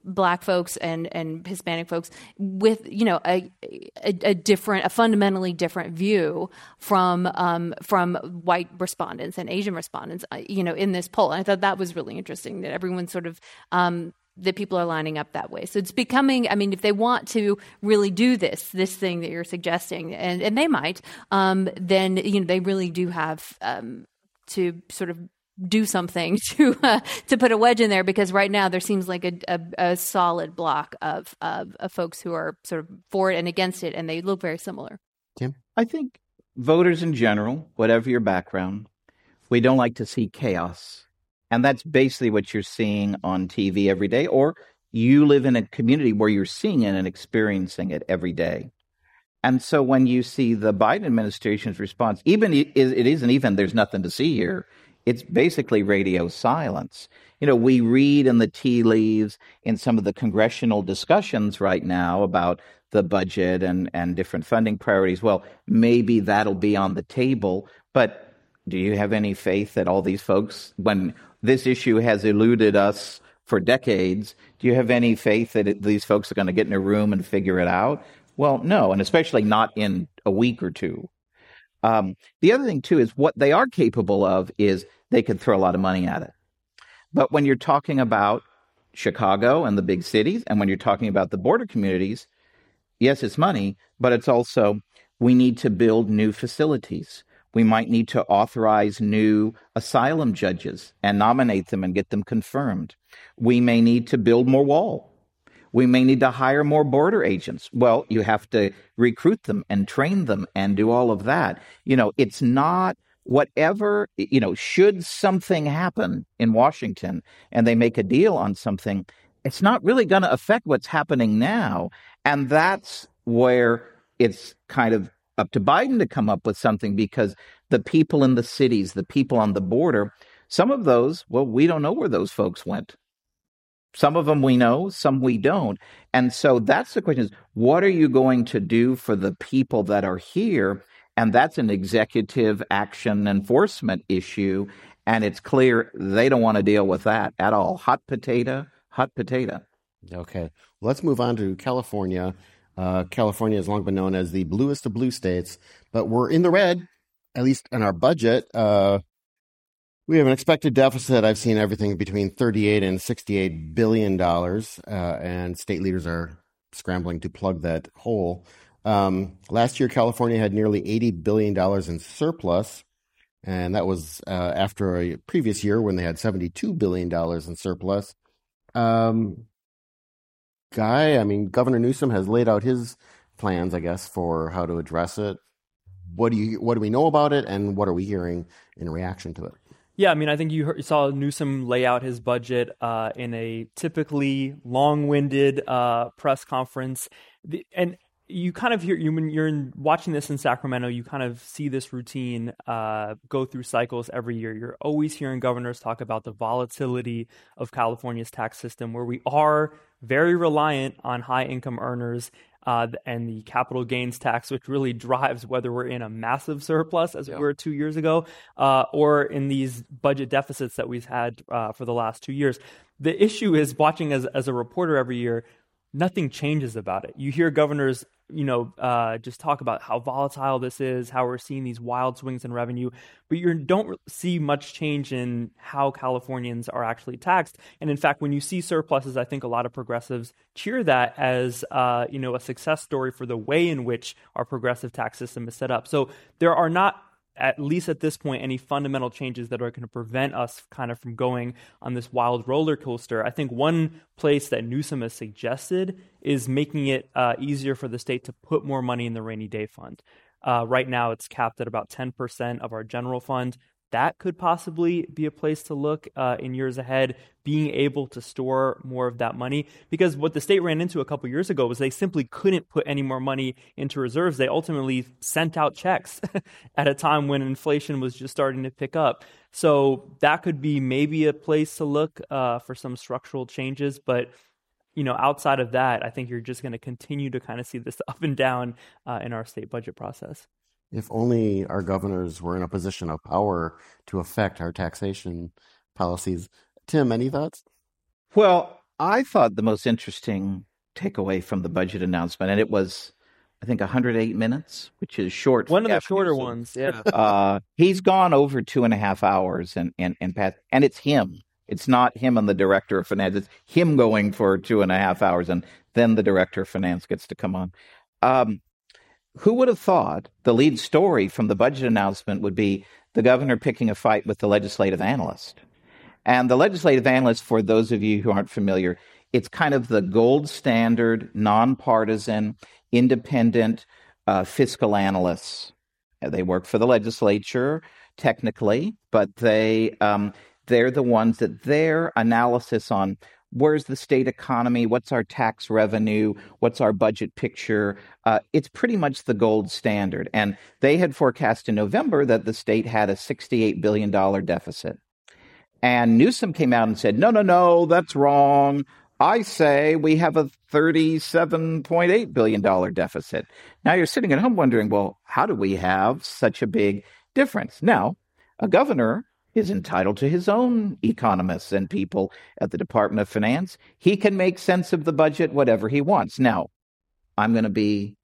black folks and, and Hispanic folks with, you know, a, a, a different, a fundamentally different view from, um, from white respondents and Asian respondents, uh, you know, in this poll. And I thought that was really interesting that everyone sort of, um, that people are lining up that way. So it's becoming, I mean, if they want to really do this, this thing that you're suggesting, and, and they might, um, then, you know, they really do have um, to sort of do something to uh, to put a wedge in there because right now there seems like a, a, a solid block of, of, of folks who are sort of for it and against it, and they look very similar. Tim, I think voters in general, whatever your background, we don't like to see chaos and that's basically what you're seeing on TV every day, or you live in a community where you're seeing it and experiencing it every day. And so when you see the Biden administration's response, even it isn't even there's nothing to see here. It's basically radio silence. You know, we read in the tea leaves in some of the congressional discussions right now about the budget and, and different funding priorities. Well, maybe that'll be on the table, but do you have any faith that all these folks, when this issue has eluded us for decades. Do you have any faith that it, these folks are going to get in a room and figure it out? Well, no, and especially not in a week or two. Um, the other thing, too, is what they are capable of is they could throw a lot of money at it. But when you're talking about Chicago and the big cities, and when you're talking about the border communities, yes, it's money, but it's also we need to build new facilities. We might need to authorize new asylum judges and nominate them and get them confirmed. We may need to build more wall. We may need to hire more border agents. Well, you have to recruit them and train them and do all of that. You know, it's not whatever, you know, should something happen in Washington and they make a deal on something, it's not really going to affect what's happening now. And that's where it's kind of up to Biden to come up with something because the people in the cities, the people on the border, some of those, well, we don't know where those folks went. Some of them we know, some we don't. And so that's the question is what are you going to do for the people that are here? And that's an executive action enforcement issue. And it's clear they don't want to deal with that at all. Hot potato, hot potato. Okay. Let's move on to California. Uh, California has long been known as the bluest of blue states, but we're in the red, at least in our budget. Uh, we have an expected deficit. I've seen everything between 38 and 68 billion dollars, uh, and state leaders are scrambling to plug that hole. Um, last year, California had nearly 80 billion dollars in surplus, and that was uh, after a previous year when they had 72 billion dollars in surplus. Um, Guy, I mean, Governor Newsom has laid out his plans, I guess, for how to address it. What do you what do we know about it, and what are we hearing in reaction to it? Yeah, I mean, I think you, saw Newsom lay out his budget uh, in a typically long-winded uh, press conference, the, and you kind of hear you when you're in, watching this in Sacramento, you kind of see this routine uh, go through cycles every year. You're always hearing governors talk about the volatility of California's tax system, where we are very reliant on high income earners uh, and the capital gains tax, which really drives whether we're in a massive surplus as we were two years ago, uh, or in these budget deficits that we've had uh, for the last two years. The issue is watching as, as a reporter every year, nothing changes about it. You hear governors you know, uh, just talk about how volatile this is, how we're seeing these wild swings in revenue, but you don't see much change in how Californians are actually taxed. And in fact, when you see surpluses, I think a lot of progressives cheer that as, uh, you know, a success story for the way in which our progressive tax system is set up. So there are not at least at this point, any fundamental changes that are going to prevent us kind of from going on this wild roller coaster. I think one place that Newsom has suggested is making it uh, easier for the state to put more money in the rainy day fund. Uh, right now, it's capped at about 10% of our general fund that could possibly be a place to look uh, in years ahead, being able to store more of that money. Because what the state ran into a couple years ago was they simply couldn't put any more money into reserves. They ultimately sent out checks at a time when inflation was just starting to pick up. So that could be maybe a place to look uh, for some structural changes. But you know, outside of that, I think you're just going to continue to kind of see this up and down uh, in our state budget process. If only our governors were in a position of power to affect our taxation policies. Tim, any thoughts? Well, I thought the most interesting takeaway from the budget announcement, and it was, I think, 108 minutes, which is short. One of the shorter ones, yeah. uh, he's gone over two and a half hours, and and and Pat, and it's him. It's not him and the director of finance. It's him going for two and a half hours, and then the director of finance gets to come on. Um, who would have thought the lead story from the budget announcement would be the governor picking a fight with the legislative analyst? And the legislative analyst, for those of you who aren't familiar, it's kind of the gold standard, nonpartisan, independent uh, fiscal analysts. They work for the legislature technically, but they um, they're the ones that their analysis on where's the state economy? What's our tax revenue? What's our budget picture? Uh, it's pretty much the gold standard. And they had forecast in November that the state had a $68 billion deficit. And Newsom came out and said, no, no, no, that's wrong. I say we have a $37.8 billion deficit. Now you're sitting at home wondering, well, how do we have such a big difference? Now, a governor is entitled to his own economists and people at the Department of Finance. He can make sense of the budget whatever he wants. Now, I'm going to be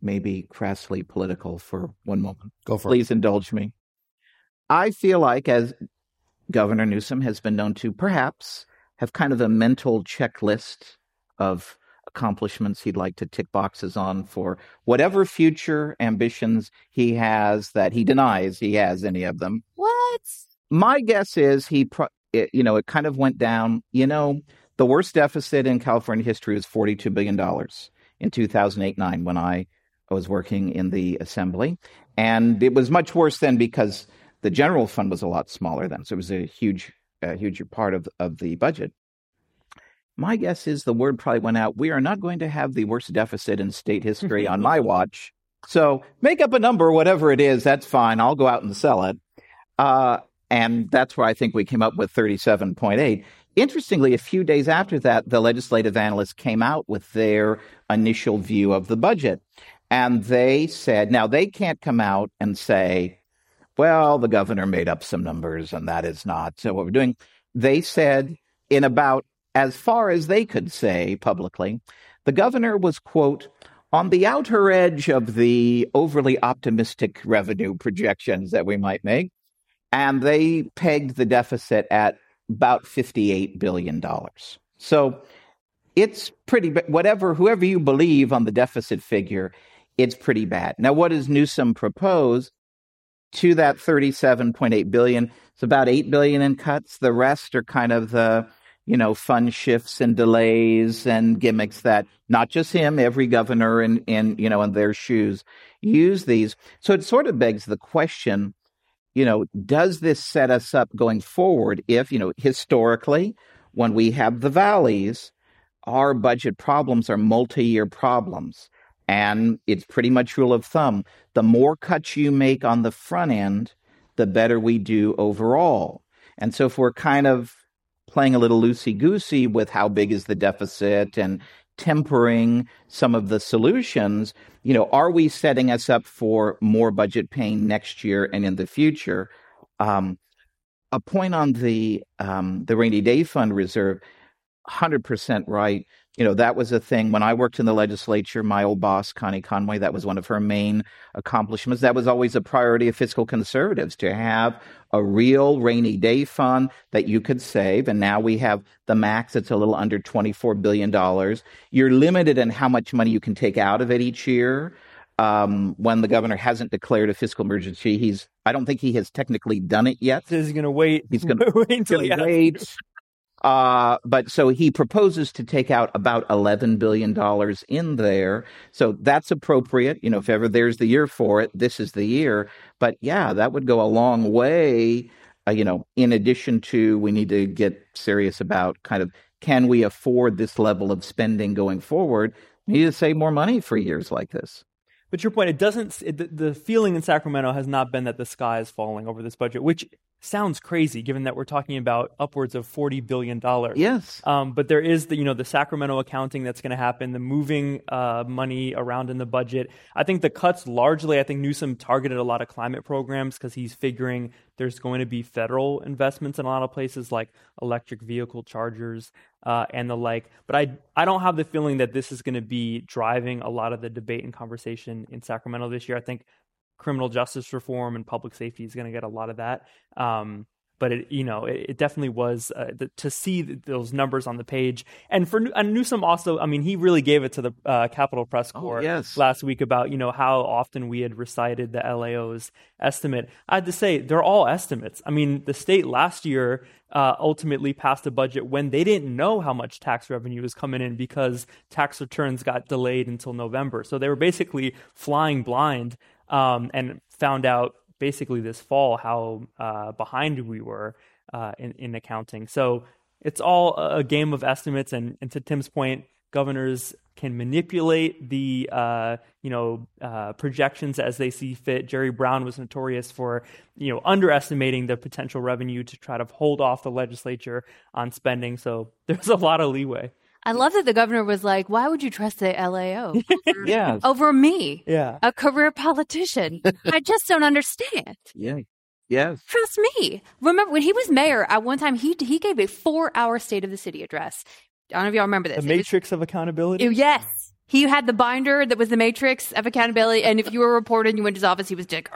maybe crassly political for one moment. Go for Please indulge me. I feel like, as Governor Newsom has been known to perhaps have kind of a mental checklist of accomplishments he'd like to tick boxes on for whatever future ambitions he has that he denies he has any of them. What? My guess is he, pro- it, you know, it kind of went down. You know, the worst deficit in California history was $42 billion in 2008 9 when I was working in the assembly. And it was much worse then because the general fund was a lot smaller then. So it was a huge, a huge part of, of the budget. My guess is the word probably went out. We are not going to have the worst deficit in state history on my watch. So make up a number, whatever it is. That's fine. I'll go out and sell it. Uh, and that's where I think we came up with 37.8. Interestingly, a few days after that, the legislative analysts came out with their initial view of the budget. And they said, now they can't come out and say, well, the governor made up some numbers and that is not so what we're doing. They said, in about as far as they could say publicly, the governor was, quote, on the outer edge of the overly optimistic revenue projections that we might make. And they pegged the deficit at about $58 billion. So it's pretty, whatever, whoever you believe on the deficit figure, it's pretty bad. Now, what does Newsom propose to that 37.8 billion? It's about 8 billion in cuts. The rest are kind of the, you know, fun shifts and delays and gimmicks that not just him, every governor in, in, you know, in their shoes use these. So it sort of begs the question, you know, does this set us up going forward if, you know, historically, when we have the valleys, our budget problems are multi year problems. And it's pretty much rule of thumb. The more cuts you make on the front end, the better we do overall. And so if we're kind of playing a little loosey goosey with how big is the deficit and tempering some of the solutions, you know, are we setting us up for more budget pain next year and in the future? Um, a point on the um, the rainy day fund reserve, hundred percent right you know, that was a thing when I worked in the legislature. My old boss, Connie Conway, that was one of her main accomplishments. That was always a priority of fiscal conservatives to have a real rainy day fund that you could save. And now we have the max, it's a little under $24 billion. You're limited in how much money you can take out of it each year. Um, when the governor hasn't declared a fiscal emergency, he's I don't think he has technically done it yet. He's going to wait. He's going to wait until he wait. Uh, but so he proposes to take out about $11 billion in there. So that's appropriate. You know, if ever there's the year for it, this is the year. But yeah, that would go a long way. Uh, you know, in addition to we need to get serious about kind of can we afford this level of spending going forward? We need to save more money for years like this. But your point, it doesn't. It, the, the feeling in Sacramento has not been that the sky is falling over this budget, which sounds crazy given that we're talking about upwards of $40 billion. Yes. Um, but there is the, you know, the Sacramento accounting that's going to happen, the moving uh, money around in the budget. I think the cuts largely, I think Newsom targeted a lot of climate programs because he's figuring there's going to be federal investments in a lot of places like electric vehicle chargers uh, and the like. But I, I don't have the feeling that this is going to be driving a lot of the debate and conversation in Sacramento this year. I think criminal justice reform and public safety is going to get a lot of that. Um, but it, you know, it, it definitely was uh, the, to see those numbers on the page. And for and Newsom also, I mean, he really gave it to the uh, Capitol Press Oh, Corps yes. last week about you know how often we had recited the LAO's estimate. I had to say they're all estimates. I mean, the state last year uh, ultimately passed a budget when they didn't know how much tax revenue was coming in because tax returns got delayed until November. So they were basically flying blind um, and found out basically this fall how uh, behind we were uh, in, in accounting. So it's all a game of estimates, and, and to Tim's point, governors can manipulate the uh, you know uh, projections as they see fit. Jerry Brown was notorious for you know underestimating the potential revenue to try to hold off the legislature on spending. So there's a lot of leeway. I love that the governor was like, "Why would you trust the LAO over, Yes. over me, Yeah. a career politician? I just don't understand." Yeah. Yes. Trust me. Remember when he was mayor at one time he he gave a four hour state of the city address. I don't know if y'all remember this. The matrix of accountability. It- yes. He had the binder that was the matrix of accountability, and if you were reported and you went to his office, he was like,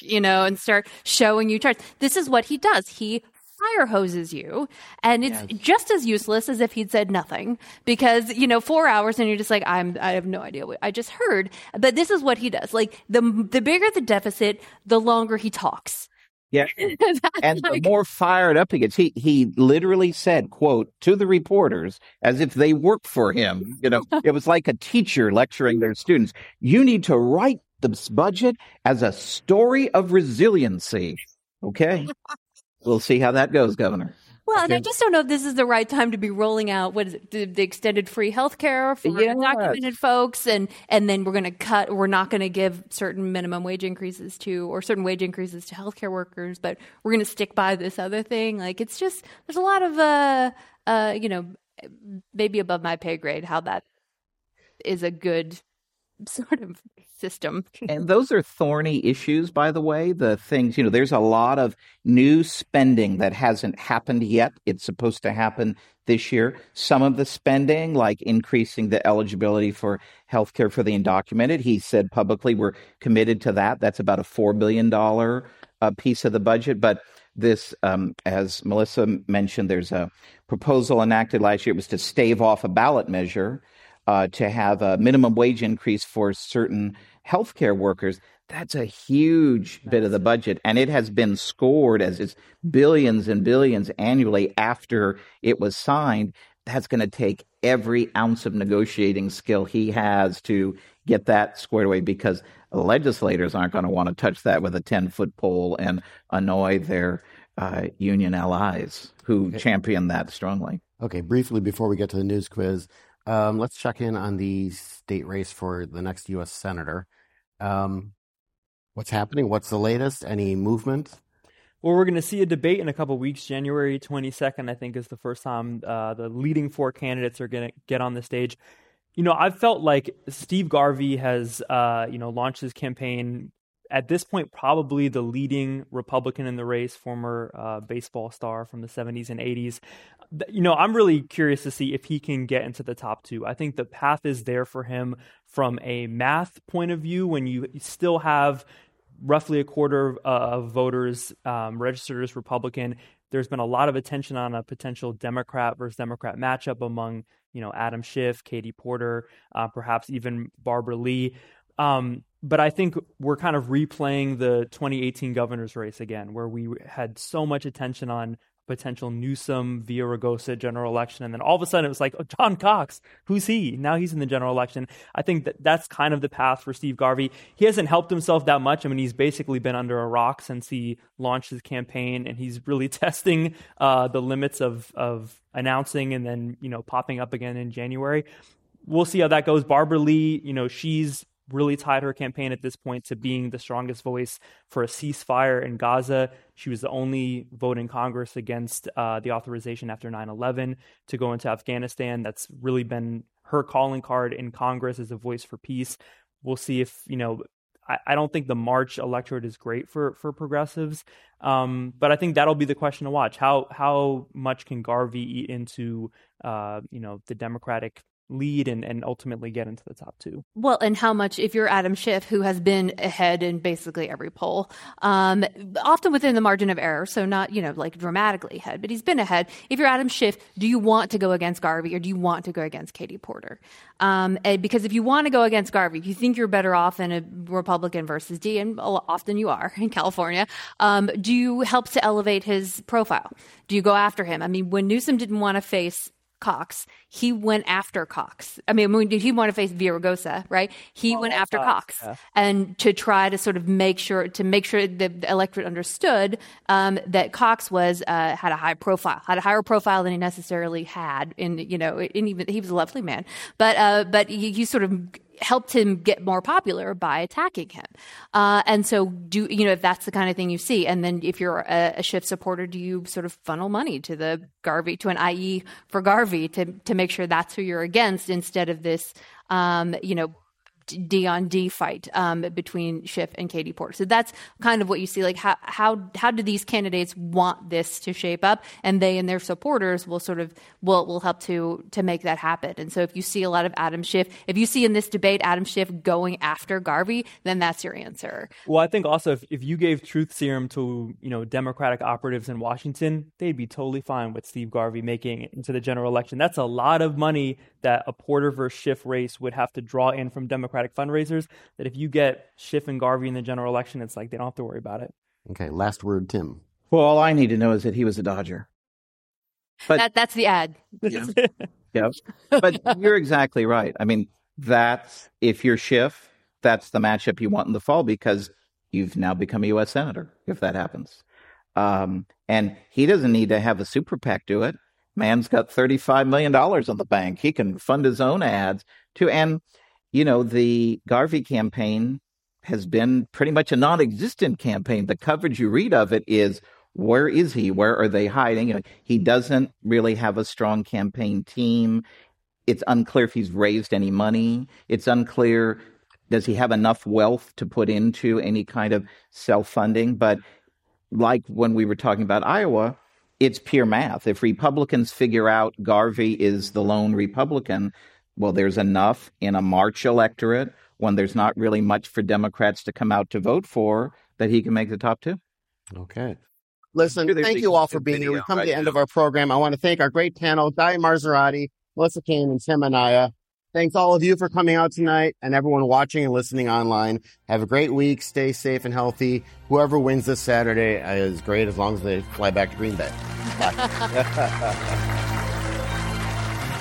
you know, and start showing you charts. This is what he does. He fire hoses you, and it's just as useless as if he'd said nothing because you know four hours and you're just like, I'm, I have no idea what I just heard. But this is what he does. Like the the bigger the deficit, the longer he talks. Yeah. And the more fired up he gets, he he literally said, "quote to the reporters as if they worked for him." You know, it was like a teacher lecturing their students. You need to write this budget as a story of resiliency. Okay, we'll see how that goes, Governor. Well, and I just don't know if this is the right time to be rolling out what is it, the, the extended free health care for Yes. undocumented folks, and and then we're going to cut. We're not going to give certain minimum wage increases to, or certain wage increases to healthcare workers, but we're going to stick by this other thing. Like it's just there's a lot of uh uh you know maybe above my pay grade how that is a good sort of system. and those are thorny issues, by the way. The things, you know, there's a lot of new spending that hasn't happened yet. It's supposed to happen this year. Some of the spending, like increasing the eligibility for health care for the undocumented, he said publicly, we're committed to that. That's about a $4 billion uh, piece of the budget. But this, um, as Melissa mentioned, there's a proposal enacted last year. It was to stave off a ballot measure uh, to have a minimum wage increase for certain healthcare workers. That's a huge bit of the budget, and it has been scored as it's billions and billions annually after it was signed. That's going to take every ounce of negotiating skill he has to get that squared away because legislators aren't going to want to touch that with a 10 foot pole and annoy their uh, union allies who champion that strongly. Okay, briefly before we get to the news quiz, um, let's check in on the state race for the next U.S. senator. Um, what's happening? What's the latest? Any movement? Well, we're going to see a debate in a couple weeks. January 22nd, I think, is the first time uh, the leading four candidates are going to get on the stage. You know, I've felt like Steve Garvey has, uh, you know, launched his campaign. At this point, probably the leading Republican in the race, former uh, baseball star from the 70s and 80s. You know, I'm really curious to see if he can get into the top two. I think the path is there for him from a math point of view when you still have roughly a quarter uh, of voters um, registered as Republican. There's been a lot of attention on a potential Democrat versus Democrat matchup among, you know, Adam Schiff, Katie Porter, uh, perhaps even Barbara Lee. Um, but I think we're kind of replaying the 2018 governor's race again, where we had so much attention on potential Newsom Villaraigosa general election, and then all of a sudden it was like, oh, John Cox, who's he? Now he's in the general election. I think that that's kind of the path for Steve Garvey. He hasn't helped himself that much. I mean, he's basically been under a rock since he launched his campaign, and he's really testing uh, the limits of of announcing and then you know popping up again in January. We'll see how that goes. Barbara Lee, you know, she's really tied her campaign at this point to being the strongest voice for a ceasefire in Gaza. She was the only vote in Congress against uh, the authorization after 9 11 to go into Afghanistan. That's really been her calling card in Congress as a voice for peace. We'll see if, you know, I, I don't think the March electorate is great for, for progressives, um, but I think that'll be the question to watch. How how much can Garvey eat into, uh, you know, the Democratic lead and, and ultimately get into the top two. Well, and how much, if you're Adam Schiff, who has been ahead in basically every poll, um, often within the margin of error, so not, you know, like dramatically ahead, but he's been ahead. If you're Adam Schiff, do you want to go against Garvey or do you want to go against Katie Porter? Um, because if you want to go against Garvey, if you think you're better off in a Republican versus D, and often you are in California, um, do you help to elevate his profile? Do you go after him? I mean, when Newsom didn't want to face Cox, he went after Cox. I mean, when did he want to face Villaraigosa, right? He went after Cox, yeah. and to try to sort of make sure to make sure the, the electorate understood um, that Cox was uh, had a high profile, had a higher profile than he necessarily had. In you know, in even he was a lovely man, but uh, but he, he sort of helped him get more popular by attacking him. Uh, and so, do you know if that's the kind of thing you see? And then, if you're a, a Schiff supporter, do you sort of funnel money to the Garvey to an IE for Garvey to to make sure that's who you're against instead of this, um, you know, D on D fight um, between Schiff and Katie Porter. So that's kind of what you see. Like how how how do these candidates want this to shape up, and they and their supporters will sort of will will help to to make that happen. And so if you see a lot of Adam Schiff, if you see in this debate Adam Schiff going after Garvey, then that's your answer. Well, I think also if, if you gave truth serum to you know Democratic operatives in Washington, they'd be totally fine with Steve Garvey making it into the general election. That's a lot of money that a Porter versus Schiff race would have to draw in from Democratic fundraisers. That if you get Schiff and Garvey in the general election, it's like they don't have to worry about it. Okay, last word, Tim. Well, all I need to know is that he was a Dodger. But that, that's the ad. Yeah. yeah. But you're exactly right. I mean, that's if you're Schiff, that's the matchup you want in the fall because you've now become a U.S. senator if that happens. Um, and he doesn't need to have a super PAC do it. Man's got $35 million on the bank. He can fund his own ads too. And, you know, the Garvey campaign has been pretty much a non existent campaign. The coverage you read of it is where is he? Where are they hiding? He doesn't really have a strong campaign team. It's unclear if he's raised any money. It's unclear does he have enough wealth to put into any kind of self funding. But like when we were talking about Iowa, it's pure math. If Republicans figure out Garvey is the lone Republican, well, there's enough in a March electorate when there's not really much for Democrats to come out to vote for that he can make the top two. Okay. Listen, thank you all for being here. We've come right to the end now. of our program. I want to thank our great panel, Guy Marzorati, Melissa Caen, and Tim Anaya. Thanks all of you for coming out tonight and everyone watching and listening online. Have a great week. Stay safe and healthy. Whoever wins this Saturday is great as long as they fly back to Green Bay.